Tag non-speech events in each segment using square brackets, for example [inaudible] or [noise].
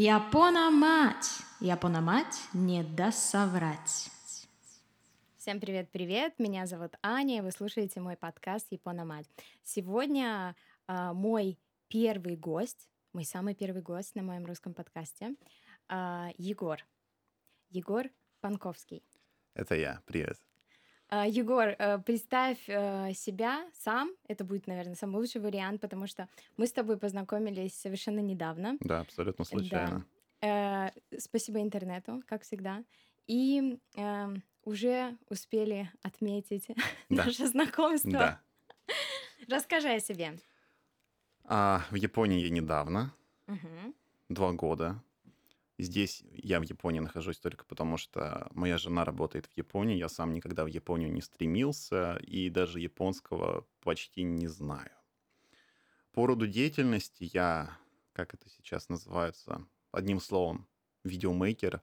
Япона-мать! Япона-мать не даст соврать. Всем привет-привет! Меня зовут Аня, и вы слушаете мой подкаст «Япона-мать». Сегодня э, мой первый гость, мой самый первый гость на моем русском подкасте, э, Егор. Егор Панковский. Это я. Привет. Uh, Егор, uh, представь uh, себя сам. Это будет, наверное, самый лучший вариант, потому что мы с тобой познакомились совершенно недавно. Да, абсолютно случайно. Да. Спасибо интернету, как всегда. И уже успели отметить [laughs] Да. наше знакомство. Да. Расскажи о себе. А, в Японии я недавно, Мгм. два года. Здесь я в Японии нахожусь только потому, что моя жена работает в Японии. Я сам никогда в Японию не стремился и даже японского почти не знаю. По роду деятельности я, как это сейчас называется, одним словом, видеомейкер,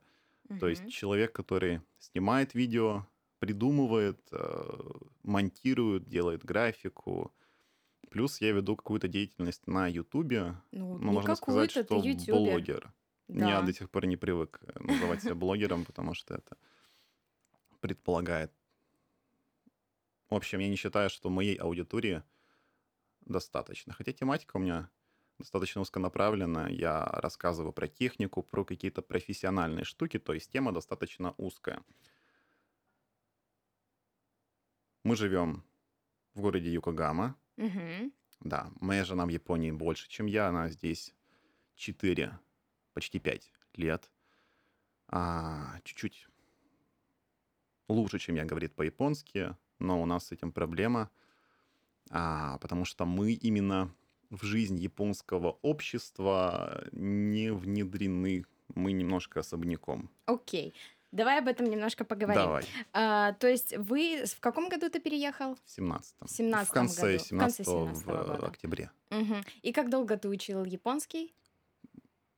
то есть человек, который снимает видео, придумывает, э, монтирует, делает графику. Плюс я веду какую-то деятельность на Ютубе. Ну, Ну, можно сказать, что блогер. Да. Я до сих пор не привык э, называть себя блогером, потому что это предполагает... В общем, я не считаю, что моей аудитории достаточно. Хотя тематика у меня достаточно узконаправленная. Я рассказываю про технику, про какие-то профессиональные штуки, то есть тема достаточно узкая. Мы живем в городе Юкогама. Мгм. Да, моя жена в Японии больше, чем я. Она здесь 4, почти 5 лет. А, чуть-чуть лучше, чем я, говорит по-японски, но у нас с этим проблема, а, потому что мы именно в жизнь японского общества не внедрены. Мы немножко особняком. Окей. Давай об этом немножко поговорим. Давай, А, то есть вы... В каком году ты переехал? в 17 В 17-м В конце году. В конце 17 в 17-го года. октябре. Мгм. И как долго ты учил японский?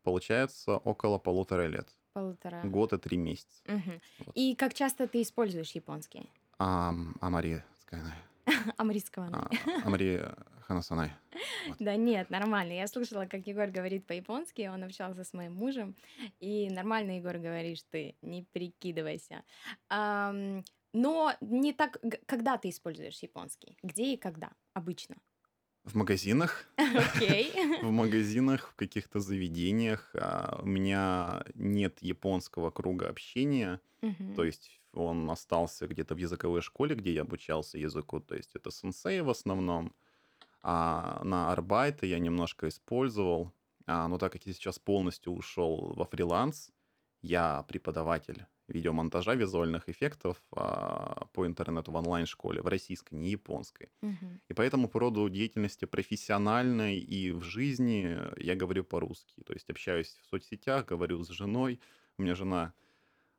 Получается около полутора лет. Полтора. Год и три месяца. Мгм. Вот. И как часто ты используешь японский? Ам, Амари Скайнай. [laughs] Амрийского. А, Амари Ханасанай. [laughs] Да нет, нормально. Я слышала, как Егор говорит по-японски, он общался с моим мужем, и нормально Егор говоришь ты, не прикидывайся. Но не так... Когда ты используешь японский? Где и когда? Обычно. В магазинах, [laughs] Окей. [laughs] в магазинах, в каких-то заведениях. А, у меня нет японского круга общения, Мгм. то есть он остался где-то в языковой школе, где я обучался языку, то есть это сенсей в основном, а на арбайты я немножко использовал, А, но так как я сейчас полностью ушел во фриланс, я преподаватель видеомонтажа визуальных эффектов а, по интернету в онлайн-школе, в российской, не японской. Мгм. И поэтому по роду деятельности профессиональной и в жизни я говорю по-русски. То есть общаюсь в соцсетях, говорю с женой. У меня жена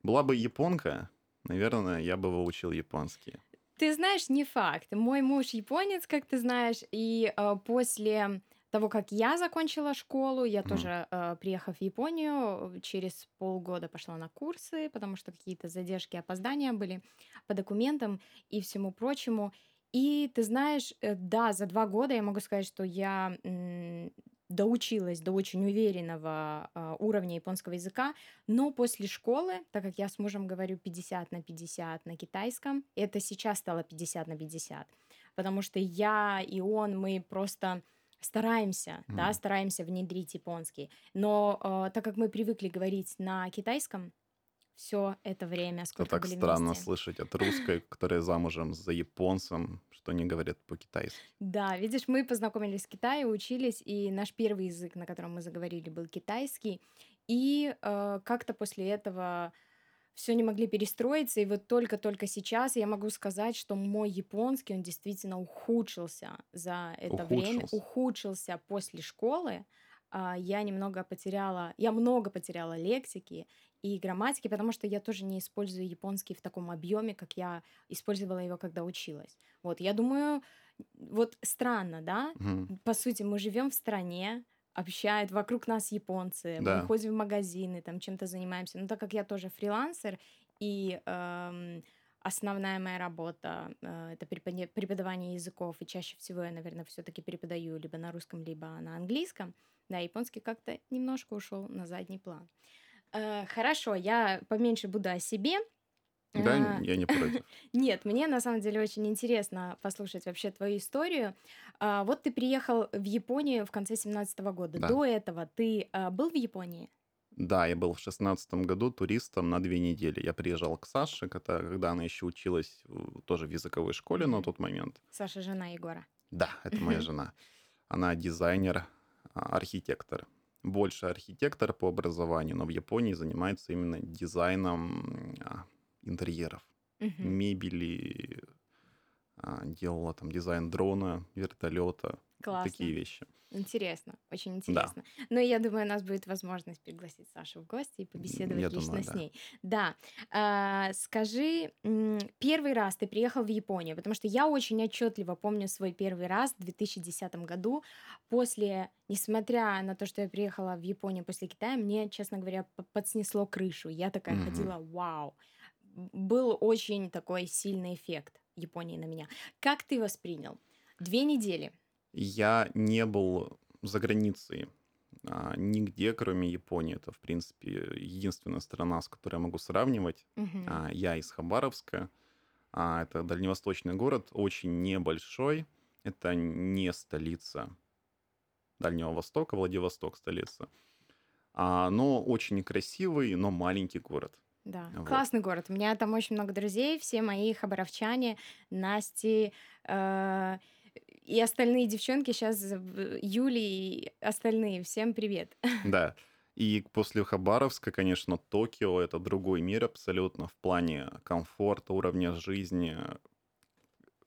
была бы японка, наверное, я бы выучил японский. Ты знаешь, не факт. Мой муж японец, как ты знаешь, и э, после того, как я закончила школу, я Мгм. тоже, э, приехав в Японию, через полгода пошла на курсы, потому что какие-то задержки, опоздания были по документам и всему прочему. И ты знаешь, э, да, за два года я могу сказать, что я м, доучилась до очень уверенного а, уровня японского языка, но после школы, так как я с мужем говорю 50 на 50 на китайском, это сейчас стало 50 на 50, потому что я и он, мы просто стараемся, да, Мгм. стараемся внедрить японский. Но э, так как мы привыкли говорить на китайском все это время, Это сколько так были странно вместе. слышать от русской, которая замужем за японцем, что они говорят по-китайски. Да, видишь, мы познакомились в Китае, учились, и наш первый язык, на котором мы заговорили, был китайский. И э, как-то после этого все не могли перестроиться, и вот только-только сейчас я могу сказать, что мой японский, он действительно ухудшился за это время, Ухудшился. ухудшился после школы. А, Я немного потеряла, я много потеряла лексики и грамматики, потому что я тоже не использую японский в таком объеме, как я использовала его, когда училась. Вот, я думаю, вот странно, да? Мгм. По сути, мы живем в стране, общают вокруг нас японцы, мы Да. ходим в магазины, там чем-то занимаемся. Но так как я тоже фрилансер, и эм, основная моя работа э, это преподавание языков, и чаще всего я, наверное, все-таки преподаю либо на русском, либо на английском. Да, японский как-то немножко ушел на задний план. Э, хорошо, я поменьше буду о себе. Да, А, я не против. [laughs] Нет, мне на самом деле очень интересно послушать вообще твою историю. А, Вот ты приехал в Японию в конце семнадцатого года. Да. До этого ты а, был в Японии? Да, я был в шестнадцатом году туристом на две недели. Я приезжал к Саше, когда, когда она еще училась тоже в языковой школе на тот момент. Саша, жена Егора. Да, это моя [laughs] жена. Она дизайнер, архитектор. Больше архитектор по образованию, но в Японии занимается именно дизайном интерьеров, Мгм. мебели, а, делала там дизайн дрона, вертолета, Классно. такие вещи. Интересно, очень Да, интересно. Ну, я думаю, у нас будет возможность пригласить Сашу в гости и побеседовать я лично думаю, с да. ней. Да. А, скажи, первый раз ты приехал в Японию, потому что я очень отчетливо помню свой первый раз в 2010 году. После, несмотря на то, что я приехала в Японию после Китая, мне, честно говоря, подснесло крышу. Я такая Мгм. ходила, вау. Был очень такой сильный эффект Японии на меня. Как ты воспринял? Две недели. Я не был за границей а, нигде, кроме Японии. Это, в принципе, единственная страна, с которой я могу сравнивать. Мгм. А, Я из Хабаровска. А, Это дальневосточный город, очень небольшой. Это не столица Дальнего Востока, Владивосток столица. А, Но очень красивый, но маленький город. Да, Вот. классный город. У меня там очень много друзей, все мои хабаровчане, Насти э, и остальные девчонки сейчас, Юли и остальные. Всем привет. [laughs] Да. И после Хабаровска, конечно, Токио это другой мир абсолютно в плане комфорта, уровня жизни,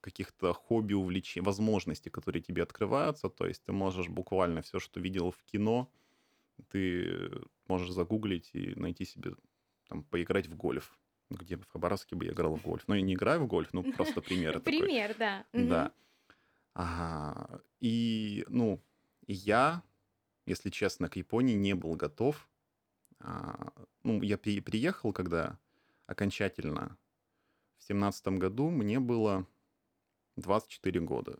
каких-то хобби, увлечений, возможностей, которые тебе открываются. То есть ты можешь буквально все, что видел в кино, ты можешь загуглить и найти себе, там, поиграть в гольф. Где бы в Хабаровске бы я играл в гольф. Ну, я не играю в гольф, ну, [laughs] просто пример такой. Пример, да. Да. Ага. И, ну, я, если честно, к Японии не был готов. А, Ну, я при- приехал, когда окончательно в семнадцатом году мне было 24 года.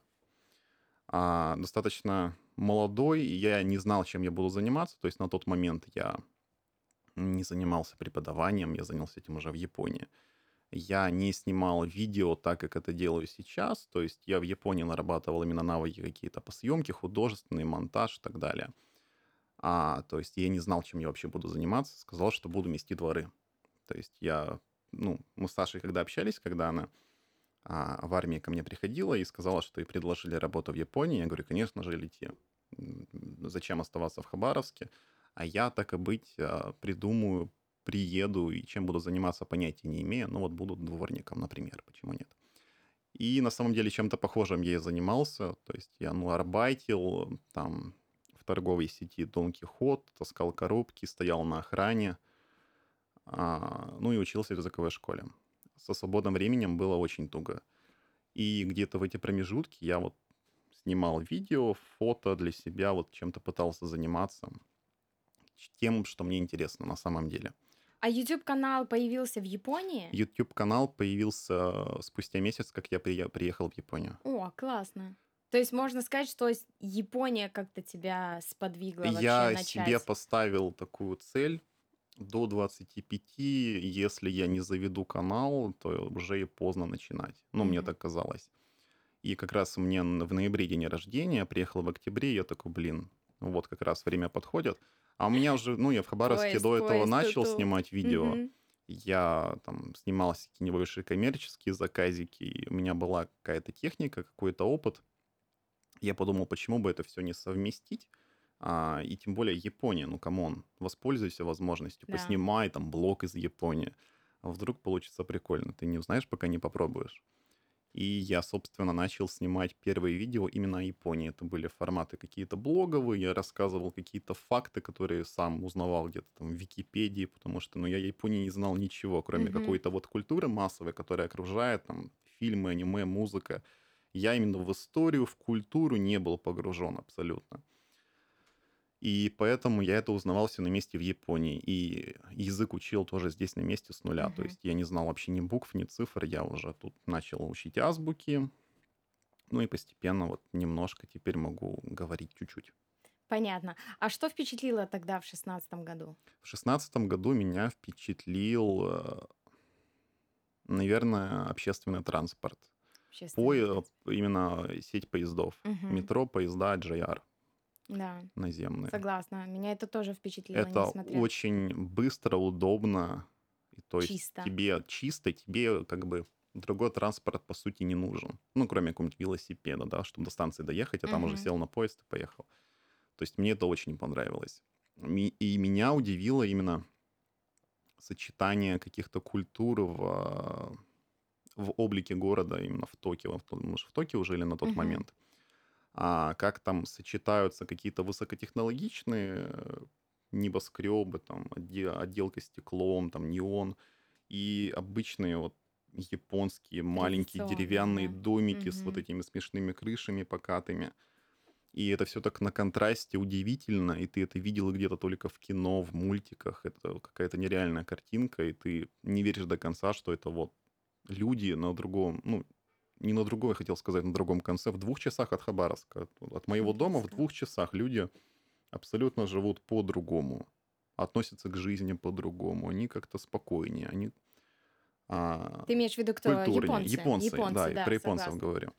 А, Достаточно молодой, и я не знал, чем я буду заниматься. То есть на тот момент я не занимался преподаванием, я занялся этим уже в Японии. Я не снимал видео так, как это делаю сейчас. То есть я в Японии нарабатывал именно навыки какие-то по съемке, художественный монтаж и так далее. А, то есть я не знал, чем я вообще буду заниматься. Сказал, что буду мести дворы. То есть я, ну, мы с Сашей когда общались, когда она а, в армии ко мне приходила и сказала, что ей предложили работу в Японии, я говорю, конечно же, лети. Зачем оставаться в Хабаровске? А я, так и быть, а, придумаю, приеду и чем буду заниматься, понятия не имею. Ну вот буду дворником, например, почему нет? И на самом деле чем-то похожим я и занимался. То есть я, ну, арбайтил там в торговой сети Дон Кихот, таскал коробки, стоял на охране, а, ну и учился в языковой школе. Со свободным временем было очень туго. И где-то в эти промежутки я вот снимал видео, фото для себя, вот чем-то пытался заниматься тем, что мне интересно на самом деле. А YouTube канал появился в Японии? YouTube канал появился спустя месяц, как я приехал в Японию. О, классно. То есть можно сказать, что Япония как-то тебя сподвигла вообще Я начать. себе поставил такую цель до 25, если я не заведу канал, то уже и поздно начинать. Ну, мне Мгм. так казалось. И как раз мне в ноябре день рождения, приехал в октябре, я такой, блин, вот как раз время подходит. А у меня уже, ну, я в Хабаровске Поезд, до этого поезд, начал ту-ту. снимать видео. Мгм. Я там снимал всякие небольшие коммерческие заказики, и у меня была какая-то техника, какой-то опыт. Я подумал, почему бы это все не совместить, а, и тем более Япония, ну, come on, воспользуйся возможностью, Да. поснимай там блог из Японии. А вдруг получится прикольно, ты не узнаешь, пока не попробуешь. И я, собственно, начал снимать первые видео именно о Японии. Это были форматы какие-то блоговые, я рассказывал какие-то факты, которые сам узнавал где-то там в Википедии, потому что, ну, я Японии не знал ничего, кроме Мгм. какой-то вот культуры массовой, которая окружает, там, фильмы, аниме, музыка. Я именно в историю, в культуру не был погружен абсолютно. И поэтому я это узнавал все на месте в Японии. И язык учил тоже здесь на месте с нуля. То Мгм. есть я не знал вообще ни букв, ни цифр. Я уже тут начал учить азбуки. Ну и постепенно вот немножко теперь могу говорить чуть-чуть. Понятно. А что впечатлило тогда в шестнадцатом году? В шестнадцатом году меня впечатлил, э, наверное, общественный транспорт. Общественный По, транспорт. именно сеть поездов. Мгм. Метро, поезда, JR Да, наземные. согласна. Меня это тоже впечатлило, Это несмотря очень быстро, удобно. И то есть чисто. тебе чисто, тебе как бы другой транспорт по сути не нужен. Ну, кроме какого-нибудь велосипеда, да, чтобы до станции доехать, а там уже Мгм. сел на поезд и поехал. То есть мне это очень понравилось. И меня удивило именно сочетание каких-то культур в, в облике города, именно в Токио. Мы же в Токио жили на тот Мгм. момент. А как там сочетаются какие-то высокотехнологичные э, небоскребы, там, отде- отделка стеклом, там, неон, и обычные вот японские маленькие деревянные домики с вот этими смешными крышами покатыми. И это все так на контрасте удивительно, и ты это видел где-то только в кино, в мультиках. Это какая-то нереальная картинка, и ты не веришь до конца, что это вот люди на другом, ну, не на другой, хотел сказать, на другом конце, в двух часах от Хабаровска. От, моего дома в двух часах люди абсолютно живут по-другому, относятся к жизни по-другому, они как-то спокойнее, они а, Ты имеешь в виду кто? культурнее. Японцы. Японцы, Японцы, да, да, про японцев согласна. говорю.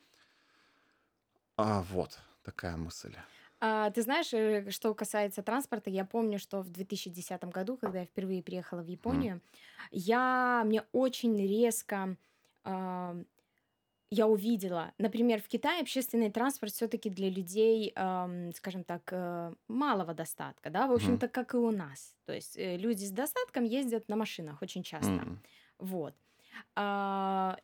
А вот такая мысль. А, ты знаешь, э, что касается транспорта, я помню, что в 2010 году, когда я впервые приехала в. Японию, я мне очень резко а, я увидела, например, в Китае общественный транспорт все-таки для людей, ам, скажем так, э, малого достатка, да, в общем-то, как и у нас. То есть э, люди с достатком ездят на машинах очень часто. М, Вот. А,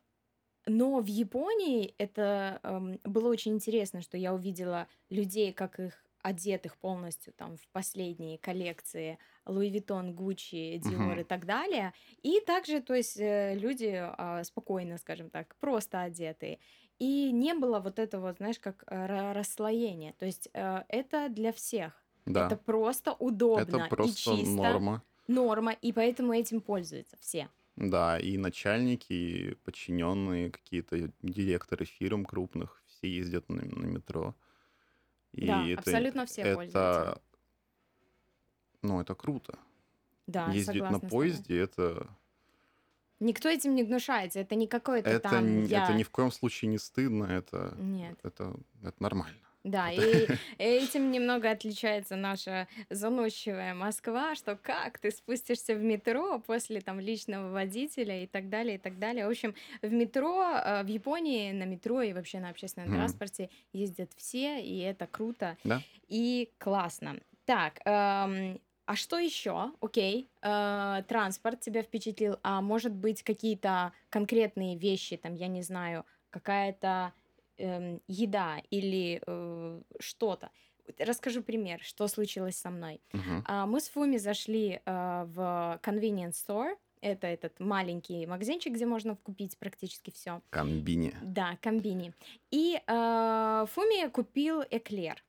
но в Японии это эм, было очень интересно, что я увидела людей, как их одетых полностью там в последние коллекции Луи Виттон, Гуччи, Диор и мгм. так далее. И также, то есть, э, люди а, спокойно, скажем так, просто одетые. И не было вот этого, знаешь, как э, ра- расслоения. То есть э, это для всех. Это Да, просто это удобно и просто чисто, норма. норма, и поэтому этим пользуются все. Да, и начальники, и подчиненные, какие-то директоры фирм крупных, все ездят на, на метро. И Да, это, абсолютно все пользуются. это, ну, это круто. Да, Ездить на поезде, это, Никто этим не гнушается. Это не какое-то это, там н- это ни я... в коем случае не стыдно, это, Нет. это, это нормально. Да, и [laughs] этим немного отличается наша заносчивая Москва, что как ты спустишься в метро после там личного водителя и так далее, и так далее. В общем, в метро, э, в Японии на метро и вообще на общественном транспорте ездят все, и это круто Да? и классно. Так, эм, а что еще? Окей, э, транспорт тебя впечатлил, а может быть какие-то конкретные вещи, там, я не знаю, какая-то эм, еда или э, что-то. Расскажу пример, что случилось со мной. Мгм. А, Мы с Фуми зашли э, в convenience store. Это этот маленький магазинчик, где можно купить практически все. Комбини. Да, комбини. И э, Фуми купил эклер.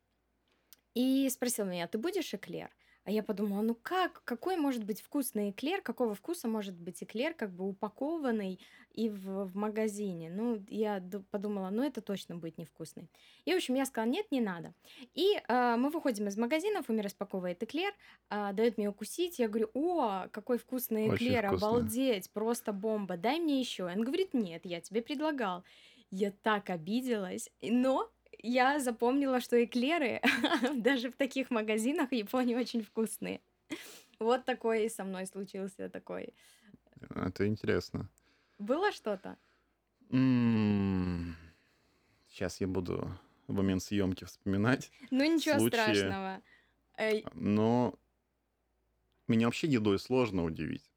И спросил меня, ты будешь эклер? А я подумала, ну как, какой может быть вкусный эклер, какого вкуса может быть эклер, как бы упакованный и в, в магазине. Ну, я ду- подумала, ну это точно будет невкусный. И, в общем, я сказала, нет, не надо. И э, мы выходим из магазина, Фуми распаковывает эклер, э, дает мне укусить, я говорю, о, какой вкусный Очень эклер, вкусно. обалдеть, просто бомба, дай мне еще. Он говорит, нет, я тебе предлагал. Я так обиделась, но я запомнила, что эклеры [laughs] даже в таких магазинах в Японии очень вкусные. Вот такой со мной случился такой. Это интересно. Было что-то? Сейчас я буду в момент съемки вспоминать. Ну ничего Случаи. страшного. Но меня вообще едой сложно удивить.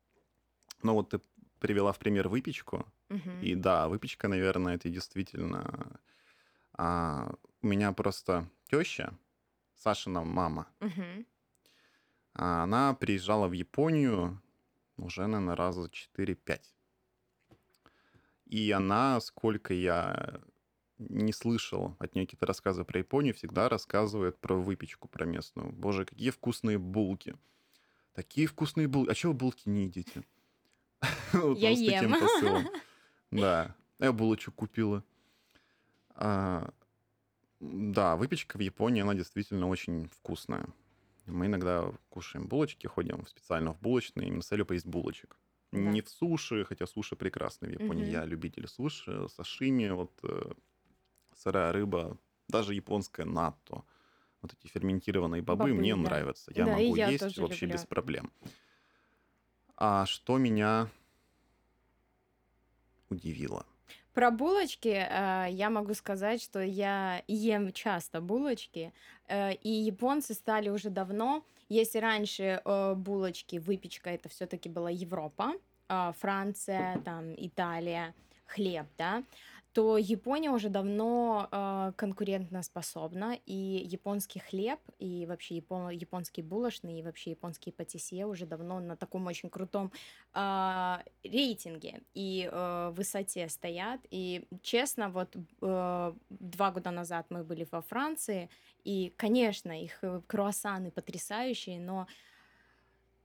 Но вот ты привела в пример выпечку. мгм. И да, выпечка, наверное, это действительно... а, у меня просто теща, Сашина мама, а она приезжала в Японию уже, наверное, раза 4-5. И она, сколько я не слышал от нее какие-то рассказы про Японию, всегда рассказывает про выпечку, про местную. Боже, какие вкусные булки. Такие вкусные булки. А чего булки не едите? [laughs] Я ем. [laughs] Да, я булочек купила. А, Да, выпечка в Японии, она действительно очень вкусная. Мы иногда кушаем булочки, ходим специально в булочные, именно с целью поесть булочек. Да. Не в суши, хотя суши прекрасны в Японии. Мгм. Я любитель суши, сашими, вот э, сырая рыба, даже японская натто. Вот эти ферментированные бобы, Бобы, мне да. нравятся. Я Да, могу я есть вообще люблю. без проблем. А что меня удивило? Про булочки э, я могу сказать, что я ем часто булочки, э, и японцы стали уже давно. Если раньше э, булочки, выпечка это все-таки была Европа, а, Франция, там Италия, хлеб, да, то Япония уже давно э, конкурентоспособна, и японский хлеб, и вообще япон, японские булочные, и вообще японские патисье уже давно на таком очень крутом а, рейтинге и э, высоте стоят. И честно, вот э, два года назад мы были во Франции, и, конечно, их э, круассаны потрясающие, но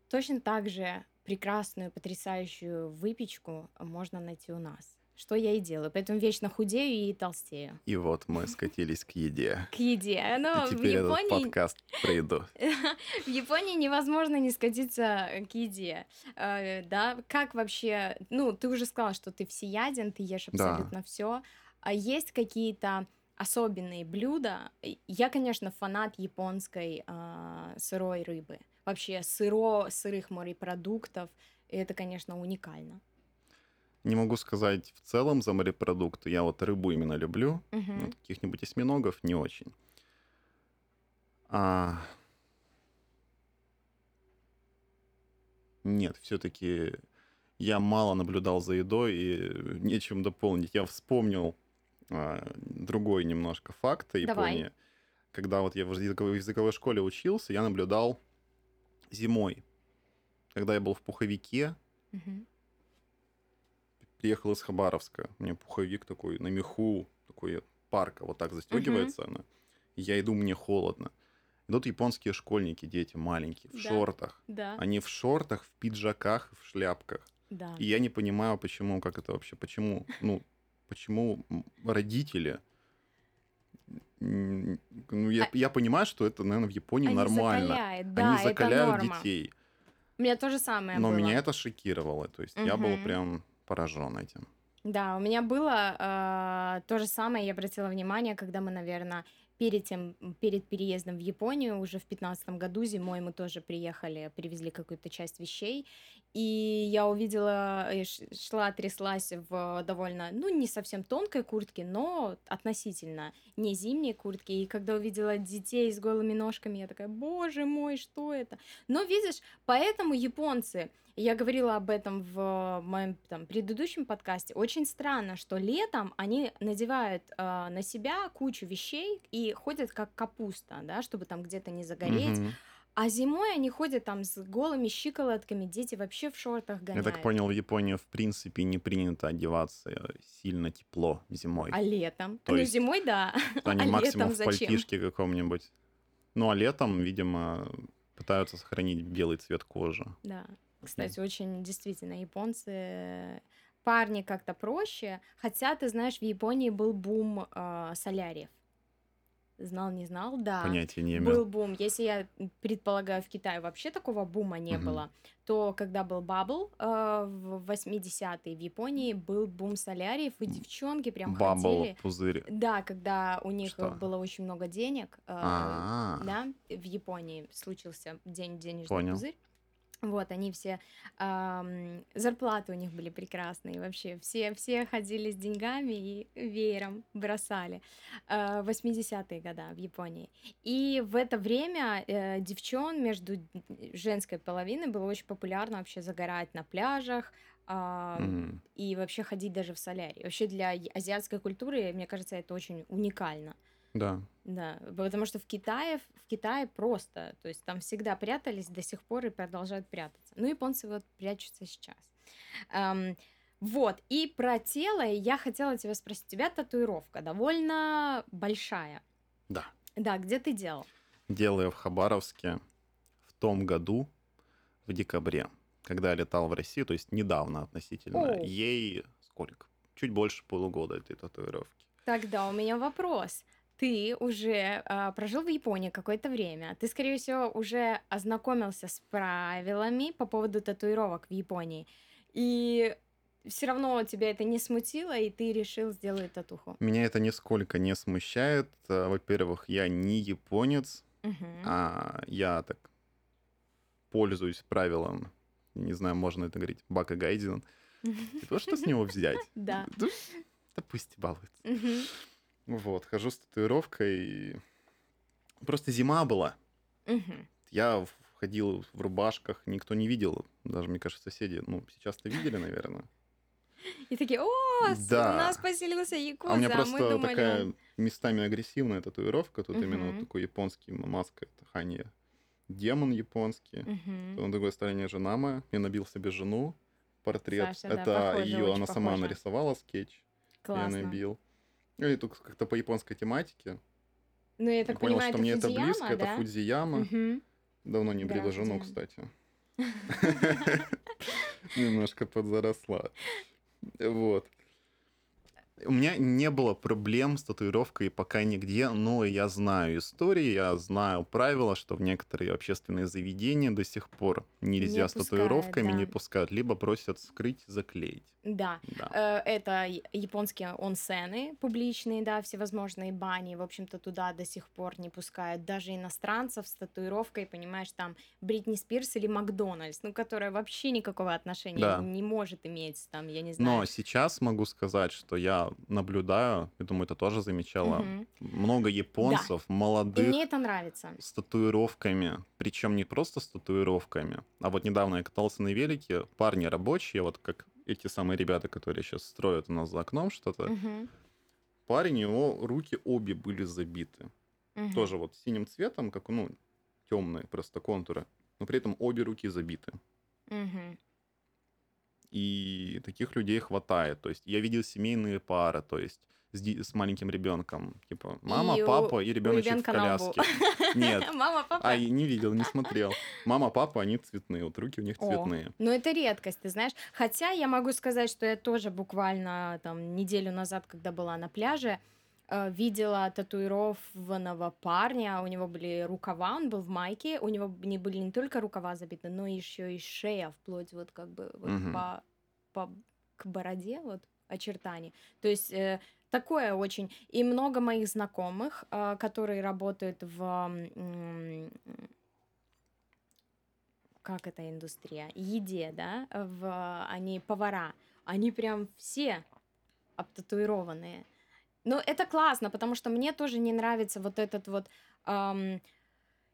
точно так же прекрасную, потрясающую выпечку можно найти у нас. Что я и делаю. Поэтому вечно худею и толстею. И вот мы скатились к еде. [laughs] К еде. Но И в теперь этот Японии подкаст про еду. [laughs] в Японии невозможно не скатиться к еде. Э, Да, как вообще, ну, ты уже сказала, что ты всеяден, ты ешь абсолютно все. А есть какие-то особенные блюда? Я, конечно, фанат японской а, сырой рыбы. Вообще сыро, сырых морепродуктов. И это, конечно, уникально. Не могу сказать в целом за морепродукты. Я вот рыбу именно люблю. Мгм. Вот каких-нибудь осьминогов не очень. А... Нет, все-таки я мало наблюдал за едой и нечем дополнить. Я вспомнил а, другой немножко факт о Давай. Японии. Когда вот я в языковой, в языковой школе учился, я наблюдал зимой. Когда я был в пуховике, Мгм. Приехал из Хабаровска. У меня пуховик такой на меху, такой парка, вот так застегивается она. И я иду, мне холодно. Идут японские школьники, дети маленькие, в Да. шортах. Да, Они в шортах, в пиджаках, в шляпках. да. И я не понимаю, почему, как это вообще, почему, ну, почему родители... Ну, я, А- я понимаю, что это, наверное, в Японии Они нормально. закаляют, да, Они это закаляют норма. детей. У меня то же самое Но было. меня это шокировало. То есть я был прям поражен этим. Да, у меня было э, то же самое, я обратила внимание, когда мы, наверное, перед тем, перед переездом в Японию, уже в пятнадцатом году зимой мы тоже приехали, привезли какую-то часть вещей, и я увидела, э, шла, тряслась в довольно, ну, не совсем тонкой куртке, но относительно не зимней куртке, и когда увидела детей с голыми ножками, я такая, боже мой, что это? Но видишь, поэтому японцы, я говорила об этом в моем там, предыдущем подкасте. Очень странно, что летом они надевают э, на себя кучу вещей и ходят как капуста, да, чтобы там где-то не загореть. Мгм. А зимой они ходят там с голыми щиколотками, дети вообще в шортах Я гоняют. так понял, в Японии в принципе не принято одеваться э, сильно тепло зимой. А летом? То ну, есть зимой, да. Они а максимум летом в пальтишке каком-нибудь. Ну а летом, видимо, пытаются сохранить белый цвет кожи. Да. Кстати, очень действительно японцы парни как-то проще. Хотя, ты знаешь, в Японии был бум э, соляриев. Знал, не знал, да. Понятия не Был имел. бум. Если я предполагаю, в Китае вообще такого бума не Мгм. было, то когда был бабл э, в 80-е в Японии, был бум соляриев, и девчонки прям Бабл, ходили. пузырь. Да, когда у них Что? было очень много денег, э, А, да, в Японии случился день денежный Понял. пузырь. Вот, они все, ам, зарплаты у них были прекрасные, вообще все, все ходили с деньгами и веером бросали. Э, 80-е годы в Японии. И в это время э, девчон между женской половиной было очень популярно вообще загорать на пляжах, а, Мгм. и вообще ходить даже в солярий. Вообще для азиатской культуры, мне кажется, это очень уникально. Да. Да, потому что в Китае, в Китае просто, то есть там всегда прятались до сих пор и продолжают прятаться. Ну, японцы вот прячутся сейчас. Ам, Вот, и про тело я хотела тебя спросить. У тебя татуировка довольно большая. Да. Да, где ты делал? Делаю в Хабаровске в том году, в декабре, когда я летал в Россию, то есть недавно относительно. О. Ей сколько? Чуть больше полугода этой татуировки. Тогда у меня вопрос. Ты уже а, прожил в Японии какое-то время. Ты, скорее всего, уже ознакомился с правилами по поводу татуировок в Японии. И все равно тебя это не смутило, и ты решил сделать татуху. Меня это нисколько не смущает. Э, Во-первых, я не японец, Мгм. а я так пользуюсь правилом, не знаю, можно это говорить, Бака Гайден. [laughs] Типа, что с него взять? Да. Да, да пусть балуется. Вот, хожу с татуировкой. Просто зима была. Мгм. Я ходил в рубашках, никто не видел. Даже, мне кажется, соседи, ну, сейчас-то видели, наверное. И такие, о, с- у Да. нас поселился якудза, А у меня мы просто думали, такая он- местами агрессивная татуировка. Тут именно Мгм. вот такой японский маска. Это Хани. Демон японский. Мгм. На другой стороне жена моя. Я набил себе жену. Портрет. Саша, да, это похоже, ее, она сама похоже. нарисовала скетч. Классно. Я набил. И тут как-то по японской тематике. Ну, я Я так понял, понимаю, что это мне это Фудзияма, близко. Это да? Фудзияма. Мгм. Давно не брила жену, кстати. [laughs] [laughs] Немножко подзаросла. Вот. У меня не было проблем с татуировкой пока нигде, но я знаю истории, я знаю правила, что в некоторые общественные заведения до сих пор нельзя Не с пускают, татуировками не да. пускают, либо просят скрыть, заклеить. Да. Да. Э, Это японские онсены публичные, да, всевозможные бани. В общем-то, туда до сих пор не пускают даже иностранцев с татуировкой, понимаешь, там Бритни Спирс или Макдональдс, ну, которая вообще никакого отношения Да. не может иметь, там, я не знаю. Но сейчас могу сказать, что я наблюдаю, я думаю, это тоже замечала, Мгм. много японцев, И молодых, мне это нравится. с татуировками, причем не просто с татуировками, а вот недавно я катался на велике, парни рабочие, вот как эти самые ребята, которые сейчас строят у нас за окном что-то, Мгм. парень, его руки обе были забиты. Мгм. Тоже вот синим цветом, как, ну, темные просто контуры, но при этом обе руки забиты. Мгм. И таких людей хватает. То есть я видел семейные пары, то есть с, с маленьким ребенком. Типа мама, И у- папа и У ребеночек в коляске. [laughs] Нет. Мама, папа. А, и не видел, не смотрел. Мама, папа, они цветные, вот руки у них цветные. Но это редкость, ты знаешь. Хотя я могу сказать, что я тоже буквально там неделю назад, когда была на пляже, видела татуированного парня. У него были рукава, он был в майке. У него не были не только рукава забиты, но еще и шея, вплоть вот как бы вот Мгм. по, по- к бороде, вот очертаний. То есть э, такое очень. И много моих знакомых, э, которые работают в как эта индустрия, еде, да, в, они повара, они прям все обтатуированные. Но это классно, потому что мне тоже не нравится вот этот вот... ам,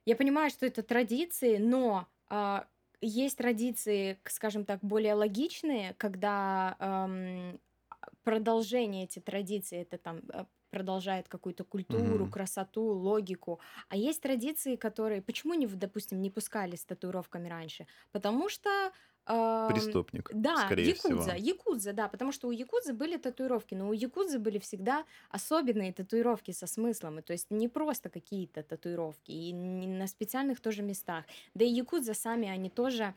я понимаю, что это традиции, но а, есть традиции, скажем так, более логичные, когда ам, продолжение эти традиции, это там э, продолжает какую-то культуру, Мгм. красоту, логику. А есть традиции, которые... Почему, не, допустим, не пускали с татуировками раньше? Потому что... Преступник, да, скорее якудза, всего. якудза, да, потому что у якудзы были татуировки, но у якудзы были всегда особенные татуировки со смыслом, и то есть не просто какие-то татуировки, и на специальных тоже местах. Да и якудза сами, они тоже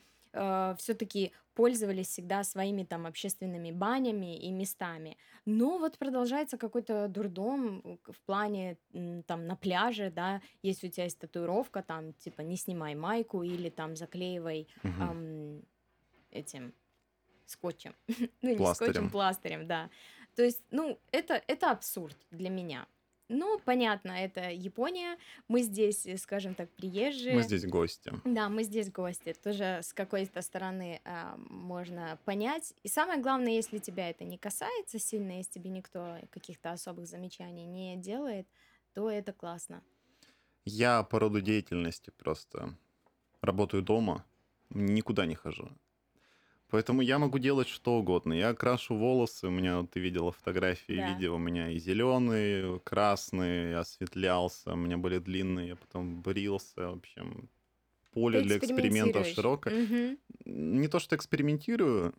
все-таки пользовались всегда своими там общественными банями и местами. Но вот продолжается какой-то дурдом э, в плане там на пляже, да, если у тебя есть татуировка, там типа не снимай майку или там заклеивай Мгм. ам, этим скотчем. [laughs] ну, не Пластырем. скотчем, пластырем, да. То есть, ну, это, это абсурд для меня. Ну, понятно, это Япония. Мы здесь, э, скажем так, приезжие. Мы здесь гости. Да, мы здесь гости. Тоже с какой-то стороны а, можно понять. И самое главное, если тебя это не касается сильно, если тебе никто каких-то особых замечаний не делает, то это классно. Я по роду деятельности просто работаю дома, никуда не хожу. Поэтому я могу делать что угодно. Я крашу волосы, у меня, ты видела фотографии, Да. видео, у меня и зеленые, красные, я осветлялся, у меня были длинные, я потом брился, в общем, поле Ты для экспериментов широкое. Мгм. Не то, что экспериментирую,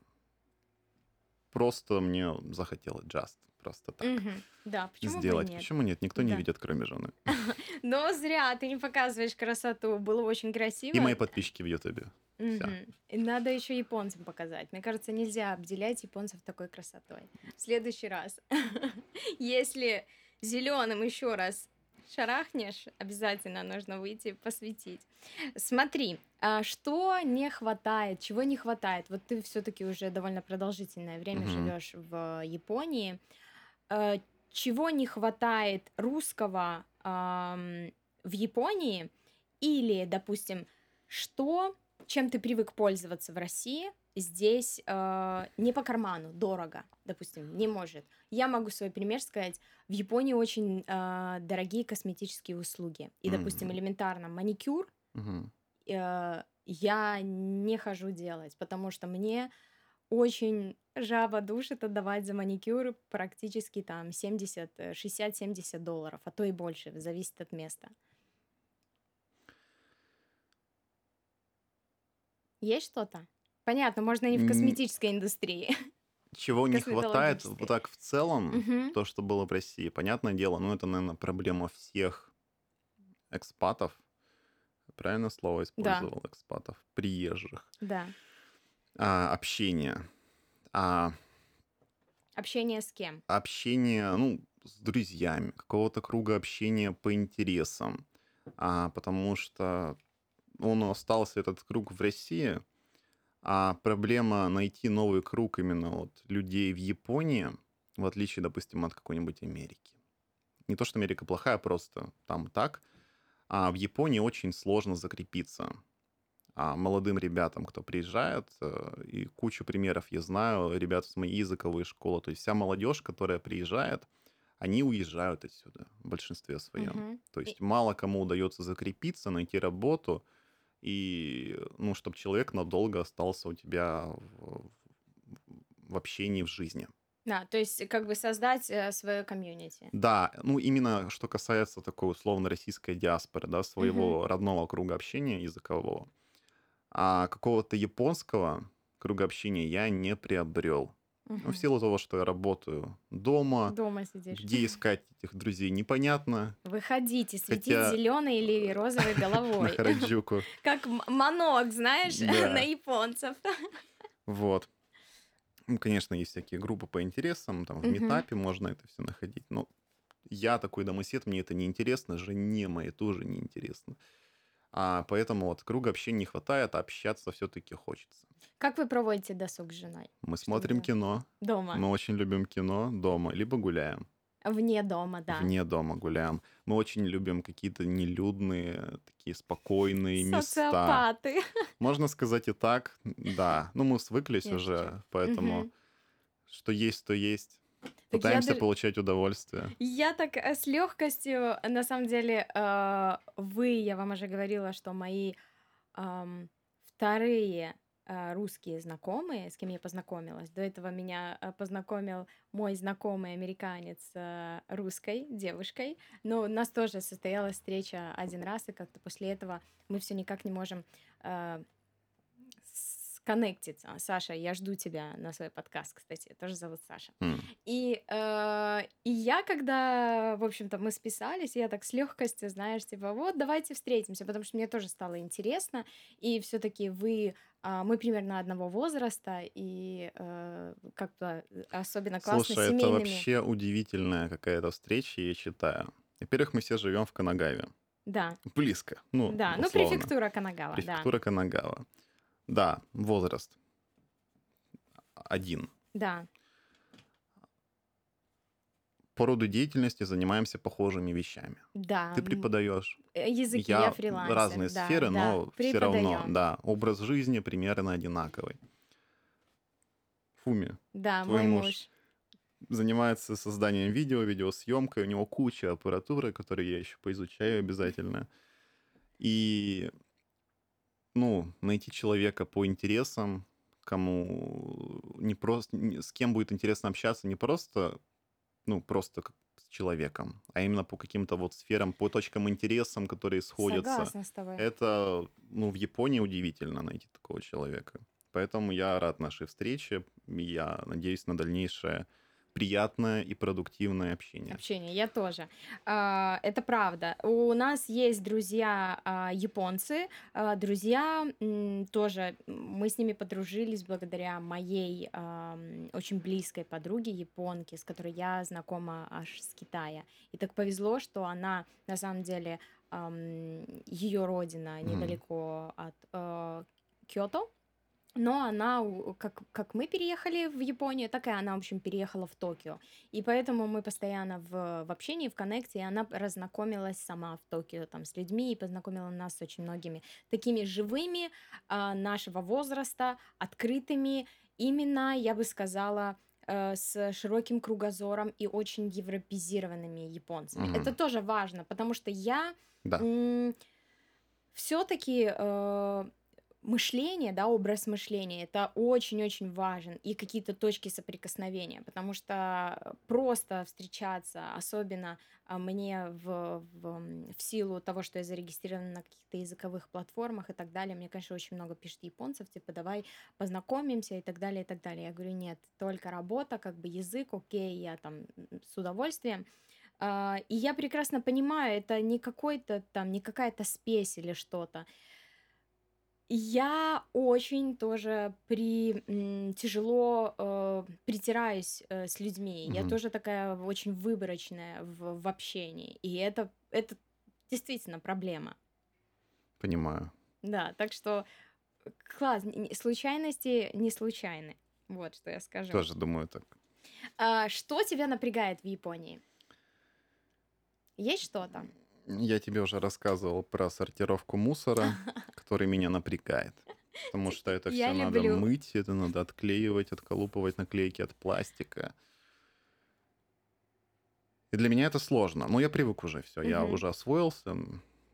просто мне захотелось just, просто так Мгм. Да, почему бы сделать. нет? Почему нет? Никто не Да. видит, кроме жены. [laughs] Но зря ты не показываешь красоту. Было очень красиво. И мои подписчики в Ютубе. Мгм. И Надо еще японцам показать. Мне кажется, нельзя обделять японцев такой красотой. В следующий раз, [laughs] если зеленым еще раз шарахнешь, обязательно нужно выйти посветить. Смотри, а что не хватает, чего не хватает? Вот ты все-таки уже довольно продолжительное время Мгм. живешь в Японии. Э, Чего не хватает русского в Японии? Или, допустим, что, чем ты привык пользоваться в России, здесь э, не по карману, дорого, допустим, не может. Я могу свой пример сказать. В Японии очень э, дорогие косметические услуги. И, допустим, Мгм. элементарно маникюр Мгм. э, я не хожу делать, потому что мне очень жаба душит отдавать за маникюр практически там 70, э, 60-70 долларов, а то и больше, зависит от места. Есть что-то? Понятно, можно не в косметической индустрии. [laughs] Чего не хватает, вот так в целом, Мгм. то, что было в России, понятное дело, ну это, наверное, проблема всех экспатов. Правильно слово использовал? Экспатов, приезжих. Да. А, общение. А, Общение с кем? общение, ну, с друзьями, какого-то круга общения по интересам. А, потому что он остался, этот круг в России, а проблема найти новый круг именно вот людей в Японии, в отличие, допустим, от какой-нибудь Америки. Не то, что Америка плохая, просто там так. А в Японии очень сложно закрепиться. А молодым ребятам, кто приезжает, э, и кучу примеров я знаю, ребят с моей языковой школы, то есть вся молодежь, которая приезжает, они уезжают отсюда в большинстве своем. Мгм. То И- есть мало кому удается закрепиться, найти работу, и, ну, чтобы человек надолго остался у тебя в, в общении, в жизни. Да, то есть как бы создать э, свое комьюнити. Да, ну, именно что касается такой условно российской диаспоры, да, своего родного круга общения языкового. А какого-то японского круга общения я не приобрел. Ну, Мгм. в силу того, что я работаю дома, Дома сидишь. где искать этих друзей непонятно, Выходите, светить Хотя- зеленой или [laughs] розовой на головой. Хараджуку. [laughs] Как манок, знаешь, [laughs] на японцев. Вот. Ну, конечно, есть всякие группы по интересам, там в метапе можно это все находить, но я такой домосед, мне это не интересно, жене моей тоже не интересно. А поэтому вот круга общения не хватает, а общаться все-таки хочется. Как вы проводите досуг с женой? Мы Что смотрим вы кино, Дома. мы очень любим кино дома, либо гуляем. Вне дома, да. Вне дома гуляем. Мы очень любим какие-то нелюдные, такие спокойные места. Социопаты. [laughs] Можно сказать и так, да. Ну, мы свыклись уже, поэтому что есть, то есть. Я Пытаемся даже- получать удовольствие. Я так э, с легкостью, на самом деле, э, вы, я вам уже говорила, что мои вторые э, русские знакомые, с кем я познакомилась, до этого меня познакомил мой знакомый американец русской девушкой, но у нас тоже состоялась встреча один раз, и как-то после этого мы все никак не можем э, сконнектиться. Саша, я жду тебя на свой подкаст, кстати, тоже зовут Саша. М. И, э, и я, когда, в общем-то, мы списались, я так с легкостью, знаешь, типа, вот, давайте встретимся, потому что мне тоже стало интересно, и все-таки вы, а, мы примерно одного возраста, и э, как-то особенно классно Слушай, это семейными. вообще удивительная какая-то встреча, я считаю. Во-первых, мы все живем в Канагаве. Да, Близко. Ну, да, ну условно. префектура Канагава, да. Префектура Канагава. Да, возраст. Один. Да, По роду деятельности занимаемся похожими вещами. да. Ты преподаешь. э, Языки, я, Я фрилансер. разные да, сферы, да, но все равно, да, образ жизни примерно одинаковый. Фуми Да, Твой мой муж. муж. занимается созданием видео, видеосъемкой, у него куча аппаратуры, которую я еще поизучаю обязательно. И, ну, найти человека по интересам, кому не просто, с кем будет интересно общаться, не просто, ну, просто как с человеком, а именно по каким-то вот сферам, по точкам интересам, которые сходятся. Согласна с тобой. Это, ну, в Японии удивительно найти такого человека. Поэтому я рад нашей встрече. Я надеюсь на дальнейшее приятное и продуктивное общение. Общение, я тоже. А, Это правда. У нас есть друзья а, японцы, а, друзья тоже, мы с ними подружились благодаря моей очень близкой подруге японке, с которой я знакома аж с Китая. И так повезло, что она на самом деле ее родина недалеко от э, Кёто. Но она, как, как мы переехали в Японию, так и она, в общем, переехала в Токио. И поэтому мы постоянно в, в общении, в коннекте, и она разнакомилась сама в Токио там с людьми и познакомила нас с очень многими такими живыми а, нашего возраста, открытыми, именно, я бы сказала, э, с широким кругозором и очень европезированными японцами. Это Мгм. тоже важно, потому что я Да. все-таки мышление, да, образ мышления, это очень-очень важен, и какие-то точки соприкосновения, потому что просто встречаться, особенно а, мне в, в, в силу того, что я зарегистрирована на каких-то языковых платформах и так далее, мне, конечно, очень много пишет японцев, типа, давай познакомимся и так далее, и так далее. Я говорю, нет, только работа, как бы язык, окей, я там с удовольствием. А, И я прекрасно понимаю, это не какой-то там, не какая-то спесь или что-то. Я очень тоже при м, тяжело э, притираюсь э, с людьми. Я Мгм. тоже такая очень выборочная в, в общении. И это, это действительно проблема. Понимаю. Да, так что э, класс, н- н- случайности не случайны. Вот что я скажу. Тоже думаю так. А, что тебя напрягает в Японии? Есть что-то? Я тебе уже рассказывал про сортировку мусора, [laughs] который меня напрягает. Потому что это Я все надо люблю. мыть, это надо отклеивать, отколупывать наклейки от пластика. И для меня это сложно. Но я привык уже все. Я Мгм. уже освоился.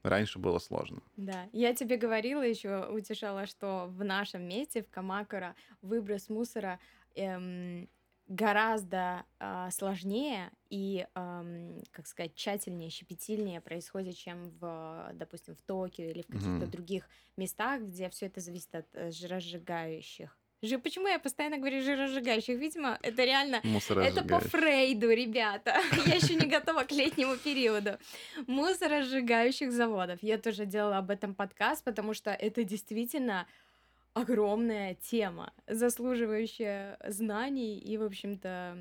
Раньше было сложно. Да, я тебе говорила еще, утешала, что в нашем месте, в Камакура, выброс мусора эм, гораздо а, сложнее и, ам, как сказать, тщательнее, щепетильнее происходит, чем в, допустим, в Токио или в каких-то Мгм. других местах, где все это зависит от э, жиросжигающих. Жи- Почему я постоянно говорю жиросжигающих? Видимо, это реально это по. Фрейду, ребята. [laughs] Я еще не готова к летнему периоду. Мусоросжигающих заводов. Я тоже делала об этом подкаст, потому что это действительно огромная тема, заслуживающая знаний и, в общем-то,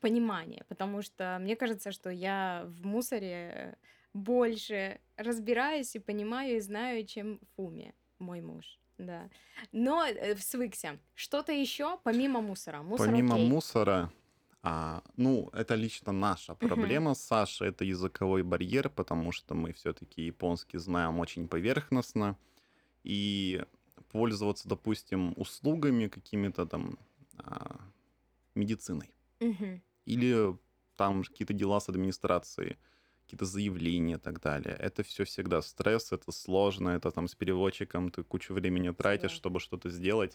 понимания. Потому что мне кажется, что я в мусоре больше разбираюсь и понимаю и знаю, чем Фуми, мой муж. Да. Но э, свыкся. Что-то еще помимо мусора? Мусор Помимо окей. мусора, а, ну, это лично наша проблема с Сашей, это языковой барьер, потому что мы все-таки японский знаем очень поверхностно, и пользоваться, допустим, услугами какими-то там а, медициной или там какие-то дела с администрацией, какие-то заявления и так далее. Это все всегда стресс, это сложно, это там с переводчиком ты кучу времени тратишь, Да. чтобы что-то сделать.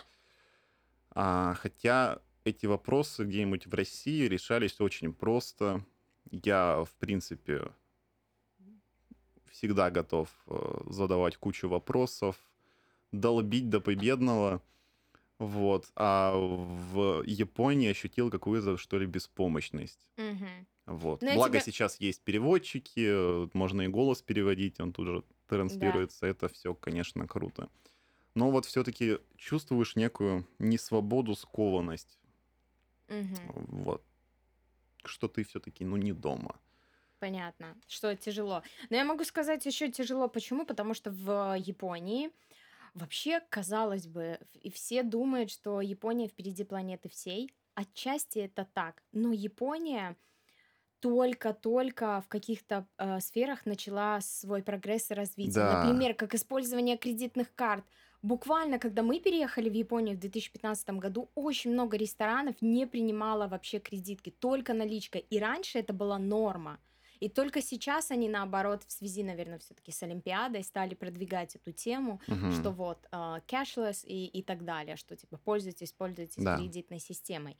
А, хотя эти вопросы где-нибудь в России решались очень просто. Я, в принципе, всегда готов э, задавать кучу вопросов, долбить до победного. Вот. А в Японии ощутил какую-то, что ли, беспомощность. Мгм. Вот. Но я Благо тебя- сейчас есть переводчики, можно и голос переводить, он тут же транслируется. Это все, конечно, круто. Но вот все-таки чувствуешь некую несвободу, скованность. Мгм. Вот. Что ты все-таки, ну, не дома. Понятно, что тяжело. Но я могу сказать еще тяжело. Почему? Потому что в Японии вообще, казалось бы, и все думают, что Япония впереди планеты всей. Отчасти это так. Но Япония только-только в каких-то э, сферах начала свой прогресс и развитие. Да. Например, как использование кредитных карт. Буквально, когда мы переехали в Японию в 2015 году, очень много ресторанов не принимало вообще кредитки, только наличка. И раньше это была норма. И только сейчас они, наоборот, в связи, наверное, все-таки с Олимпиадой стали продвигать эту тему, Мгм. что вот а, cashless и, и так далее, что типа пользуйтесь, пользуйтесь Да. кредитной системой.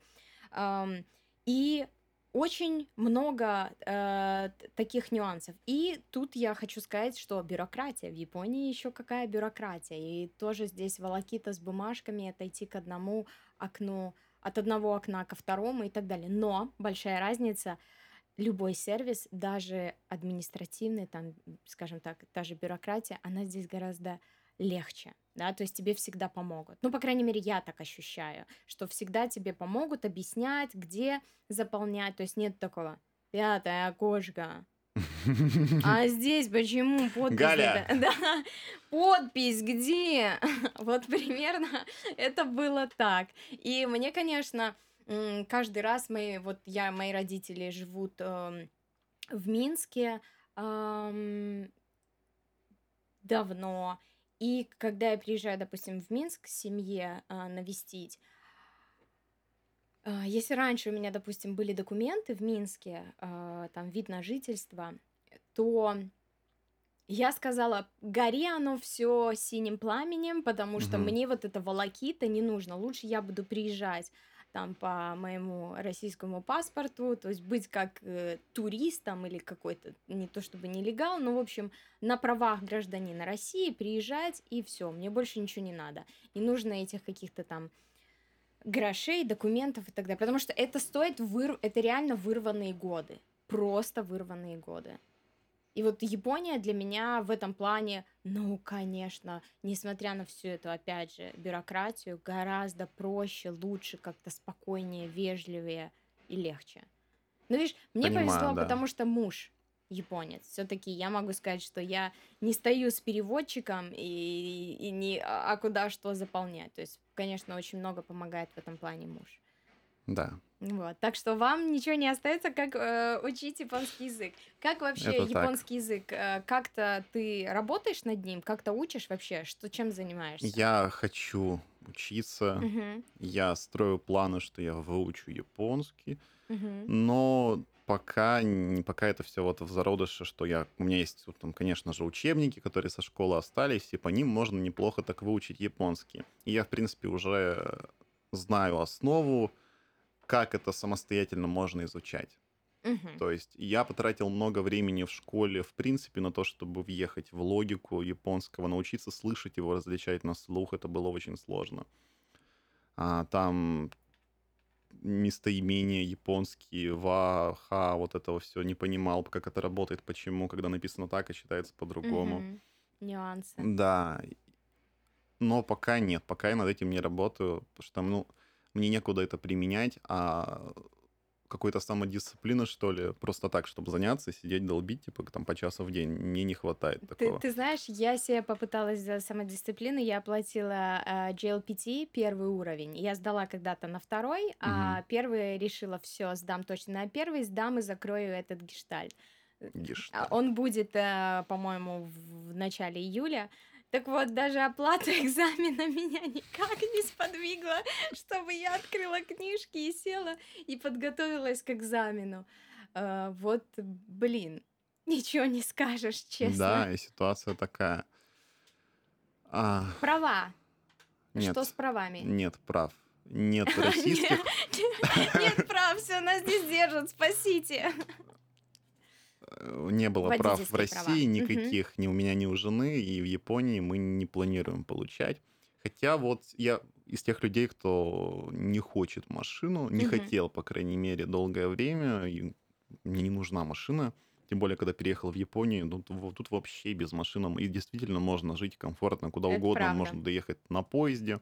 Ам, и очень много э, таких нюансов. И тут я хочу сказать, что бюрократия. В Японии еще какая бюрократия. И тоже здесь волокита с бумажками, отойти к одному окну, от одного окна ко второму и так далее. Но большая разница, любой сервис, даже административный, там, скажем так, та же бюрократия, она здесь гораздо легче, да, то есть тебе всегда помогут. Ну, по крайней мере, я так ощущаю, что всегда тебе помогут объяснять, где заполнять, то есть нет такого пятая окошко, [laughs] а здесь почему подпись? Галя. это- [laughs] Да, подпись где? [laughs] Вот примерно это было так. И мне, конечно, каждый раз мои, вот я, мои родители живут эм, в Минске ам, давно. И когда я приезжаю, допустим, в Минск к семье а, навестить, а, если раньше у меня, допустим, были документы в Минске, а, там вид на жительство, то я сказала, гори оно все синим пламенем, потому что Мгм. мне вот это волокита не нужно. Лучше я буду приезжать там по моему российскому паспорту, то есть быть как э, туристом или какой-то, не то чтобы нелегал, но, в общем, на правах гражданина России приезжать и все, мне больше ничего не надо. Не нужно этих каких-то там грошей, документов и так далее. Потому что это стоит, выр... это реально вырванные годы. Просто вырванные годы. И вот Япония для меня в этом плане, ну, конечно, несмотря на всю эту, опять же, бюрократию, гораздо проще, лучше, как-то спокойнее, вежливее и легче. Ну, видишь, мне Понимаю, повезло, да. потому что муж японец. Все-таки я могу сказать, что я не стою с переводчиком и, и не а а куда что заполнять. То есть, конечно, очень много помогает в этом плане муж. Да, Вот, так что вам ничего не остается, как э, учить японский язык. Как вообще Это так. японский язык? э, как-то ты работаешь над ним? Как-то учишь вообще? Что чем занимаешься? я хочу учиться, Мгм, я строю планы, что я выучу японский, мгм, но пока, пока это все вот в зародыше, что я, у меня есть, там, конечно же, учебники, которые со школы остались, и по ним можно неплохо так выучить японский. И я, в принципе, уже знаю основу, как это самостоятельно можно изучать. мгм. То есть я потратил много времени в школе, в принципе, на то, чтобы въехать в логику японского, научиться слышать его, различать на слух. Это было очень сложно. А, там местоимения японские, ва, ха, вот этого все не понимал, как это работает, почему, когда написано так, а читается по-другому. Мгм. Нюансы. Да, но пока нет, пока я над этим не работаю, потому что, ну, мне некуда это применять, а какой-то самодисциплины, что ли, просто так, чтобы заняться, сидеть, долбить, типа, там, по часу в день, мне не хватает Ты, такого. ты знаешь, я себе попыталась за самодисциплину, я оплатила э, GLPT первый уровень. Я сдала когда-то на второй, а Мгм. первый решила, все, сдам точно на первый, сдам и закрою этот гештальт. А Гештальт. Он будет, э, по-моему, в начале июля. Так вот, даже оплата [laughs] экзамена меня никак не сподвигла, чтобы я открыла книжки и села и подготовилась к экзамену. Э, Вот, блин, ничего не скажешь, честно. Да, и ситуация такая. А, Права. нет, Что с правами? нет прав. Нет [laughs] российских. Нет прав, все, нас здесь держат, спасите. Э, Не было прав в права. России Мгм. никаких, ни у меня, ни у жены, и в Японии мы не планируем получать. Хотя вот я из тех людей, кто не хочет машину, не Мгм. хотел, по крайней мере, долгое время, и мне не нужна машина. Тем более, когда переехал в Японию, ну, тут, тут вообще без машины. И действительно можно жить комфортно, куда Это угодно. правда. Можно доехать на поезде,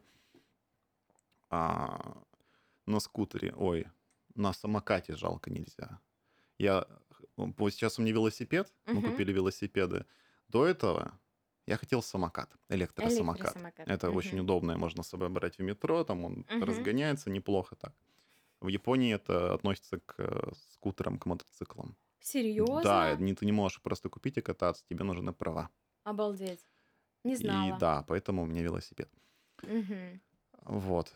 а, на скутере, ой, на самокате жалко нельзя. Я, сейчас у меня велосипед, мы Мгм. купили велосипеды. До этого я хотел самокат, электросамокат. Электросамокат. Это очень Мгм. удобно, можно с собой брать в метро, там он Мгм. разгоняется неплохо так. В Японии это относится к э, скутерам, к мотоциклам. Серьезно? Да, не, ты не можешь просто купить и кататься, тебе нужны права. Обалдеть. Не И знала. да, поэтому у меня велосипед. Мгм. Вот.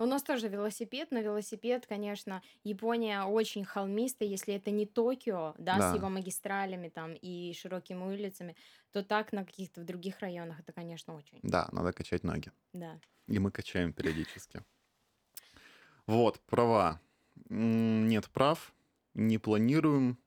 У нас тоже велосипед, но велосипед, конечно, Япония очень холмистая, если это не Токио, да, с Да. его магистралями там и широкими улицами, то так на каких-то других районах это, конечно, очень, Да, надо качать ноги. да. И мы качаем периодически. Вот, права. Нет прав. не планируем,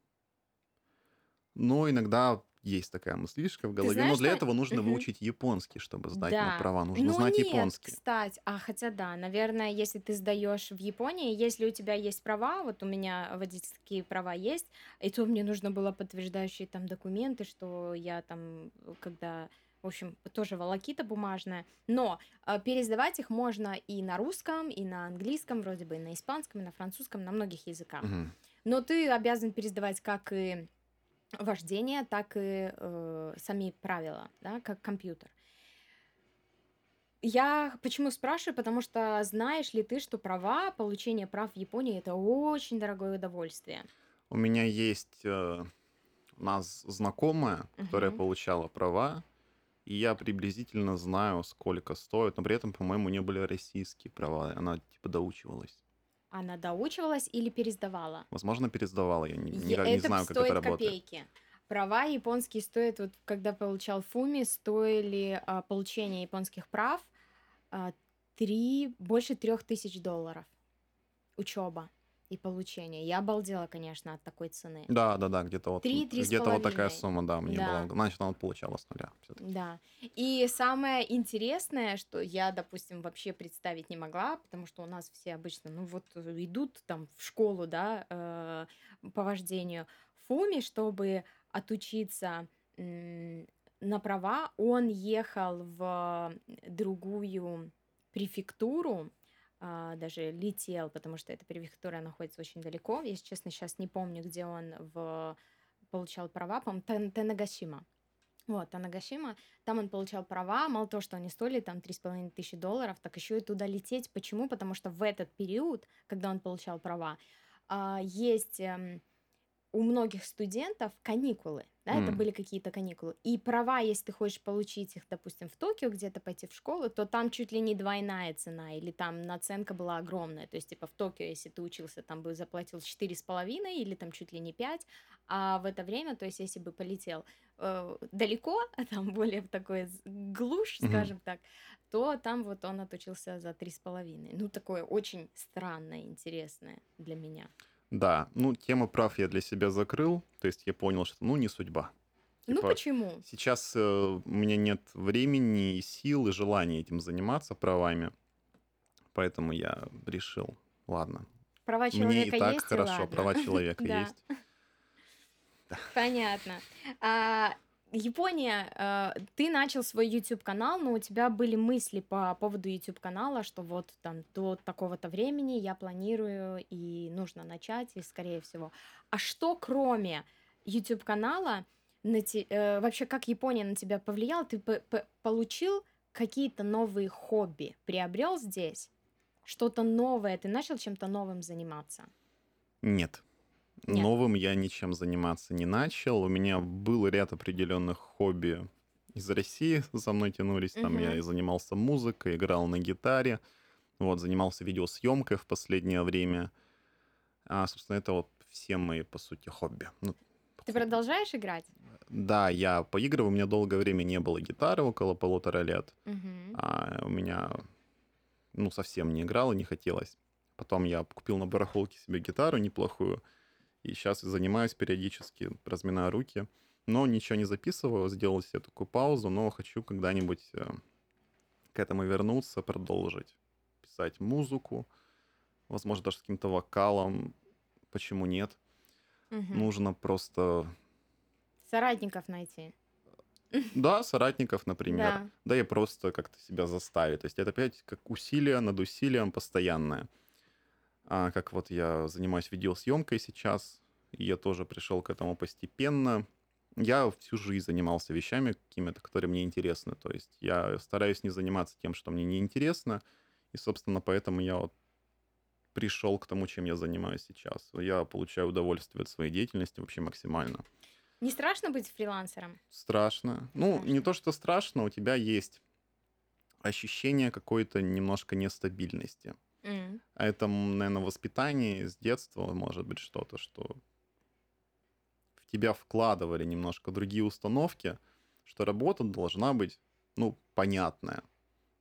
но иногда есть такая мыслишка в голове. Но знаешь, для что... этого нужно Мгм. выучить японский, чтобы сдать на Да. права. Нужно Но знать нет, японский. кстати. А хотя да, наверное, если ты сдаешь в Японии, если у тебя есть права, вот у меня водительские права есть, и то мне нужно было подтверждающие там документы, что я там, когда, в общем, тоже волокита бумажная. Но э, пересдавать их можно и на русском, и на английском, вроде бы, и на испанском, и на французском, на многих языках. Мгм. Но ты обязан пересдавать как и вождение, так и э, сами правила, да, как компьютер. Я почему спрашиваю? Потому что знаешь ли ты, что права, получение прав в Японии это очень дорогое удовольствие. У меня есть э, у нас знакомая, которая Мгм. получала права, и я приблизительно знаю, сколько стоит, но при этом, по-моему, не были российские права. Она типа доучивалась. Она доучивалась или пересдавала? Возможно, пересдавала. Я не, не ра- не Это знаю, как это работает. копейки. Права японские стоят, вот когда получал Фуми, стоили а, получение японских прав а, три, больше трех тысяч долларов. Учеба и получение. Я обалдела, конечно, от такой цены. Да, да, да, где-то вот, Три, три с где-то вот такая сумма, да, мне Да. была. Значит, она получала с нуля. Да. И самое интересное, что я, допустим, вообще представить не могла, потому что у нас все обычно, ну вот э, идут там в школу, да, э, по вождению. Фуми, чтобы отучиться м, на права, он ехал в другую префектуру, даже летел, потому что эта префектура находится очень далеко. Если честно, сейчас не помню, где он в... получал права, по-моему, Тенагашима. Вот, Танагашима, там он получал права, мало того, что они стоили там 3,5 тысячи долларов, так еще и туда лететь. Почему? Потому что в этот период, когда он получал права, а, есть эм, у многих студентов каникулы, да, это М. были какие-то каникулы. И права, если ты хочешь получить их, допустим, в Токио, где-то пойти в школу, то там чуть ли не двойная цена, или там наценка была огромная. То есть, типа, в Токио, если ты учился, там бы заплатил 4,5 или там чуть ли не 5, а в это время, то есть, если бы полетел э, далеко, [laughs] а там более в такой глушь, Мгм. скажем так, то там вот он отучился за 3,5. Ну, такое очень странное, интересное для меня. Да, ну, тему прав я для себя закрыл, то есть я понял, что, ну, не судьба. Ну, Типа, почему? сейчас э, у меня нет времени и сил, и желания этим заниматься правами, поэтому я решил, ладно, Права мне и человека так есть, и хорошо, ладно. права человека [laughs] есть. Понятно. А, Япония, э, ты начал свой YouTube канал, но у тебя были мысли по поводу YouTube канала, что вот там до такого-то времени я планирую и нужно начать, и скорее всего. А что кроме YouTube канала на те- э, вообще как Япония на тебя повлияла? Ты получил какие-то новые хобби, приобрел здесь что-то новое, ты начал чем-то новым заниматься? Нет. Нет. Новым я ничем заниматься не начал. У меня был ряд определенных хобби из России, [laughs] за мной тянулись. Там я Мгм. и занимался музыкой, играл на гитаре, вот, занимался видеосъемкой в последнее время. А, собственно, это вот все мои, по сути, хобби. Ну, Ты продолжаешь играть? Да, я поигрываю, у меня долгое время не было гитары, около полутора лет. Мгм. А у меня, ну, совсем не играл и не хотелось. Потом я купил на барахолке себе гитару неплохую, и сейчас занимаюсь периодически, разминаю руки. Но ничего не записываю, сделал себе такую паузу, но хочу когда-нибудь э, к этому вернуться, продолжить писать музыку, возможно, даже с каким-то вокалом. Почему нет? Мгм. Нужно просто, Соратников найти. да, соратников, например, Да. да и просто как-то себя заставить. То есть это опять как усилие над усилием постоянное. А как вот я занимаюсь видеосъемкой сейчас, и я тоже пришел к этому постепенно. Я всю жизнь занимался вещами какими-то, которые мне интересны. То есть я стараюсь не заниматься тем, что мне не интересно. И, собственно, поэтому я вот пришел к тому, чем я занимаюсь сейчас. Я получаю удовольствие от своей деятельности вообще максимально. Не страшно быть фрилансером? Страшно. Ну, не то, что страшно, у тебя есть ощущение какой-то немножко нестабильности. М. А это, наверное, воспитание с детства, может быть, что-то, что в тебя вкладывали немножко другие установки, что работа должна быть, ну, понятная.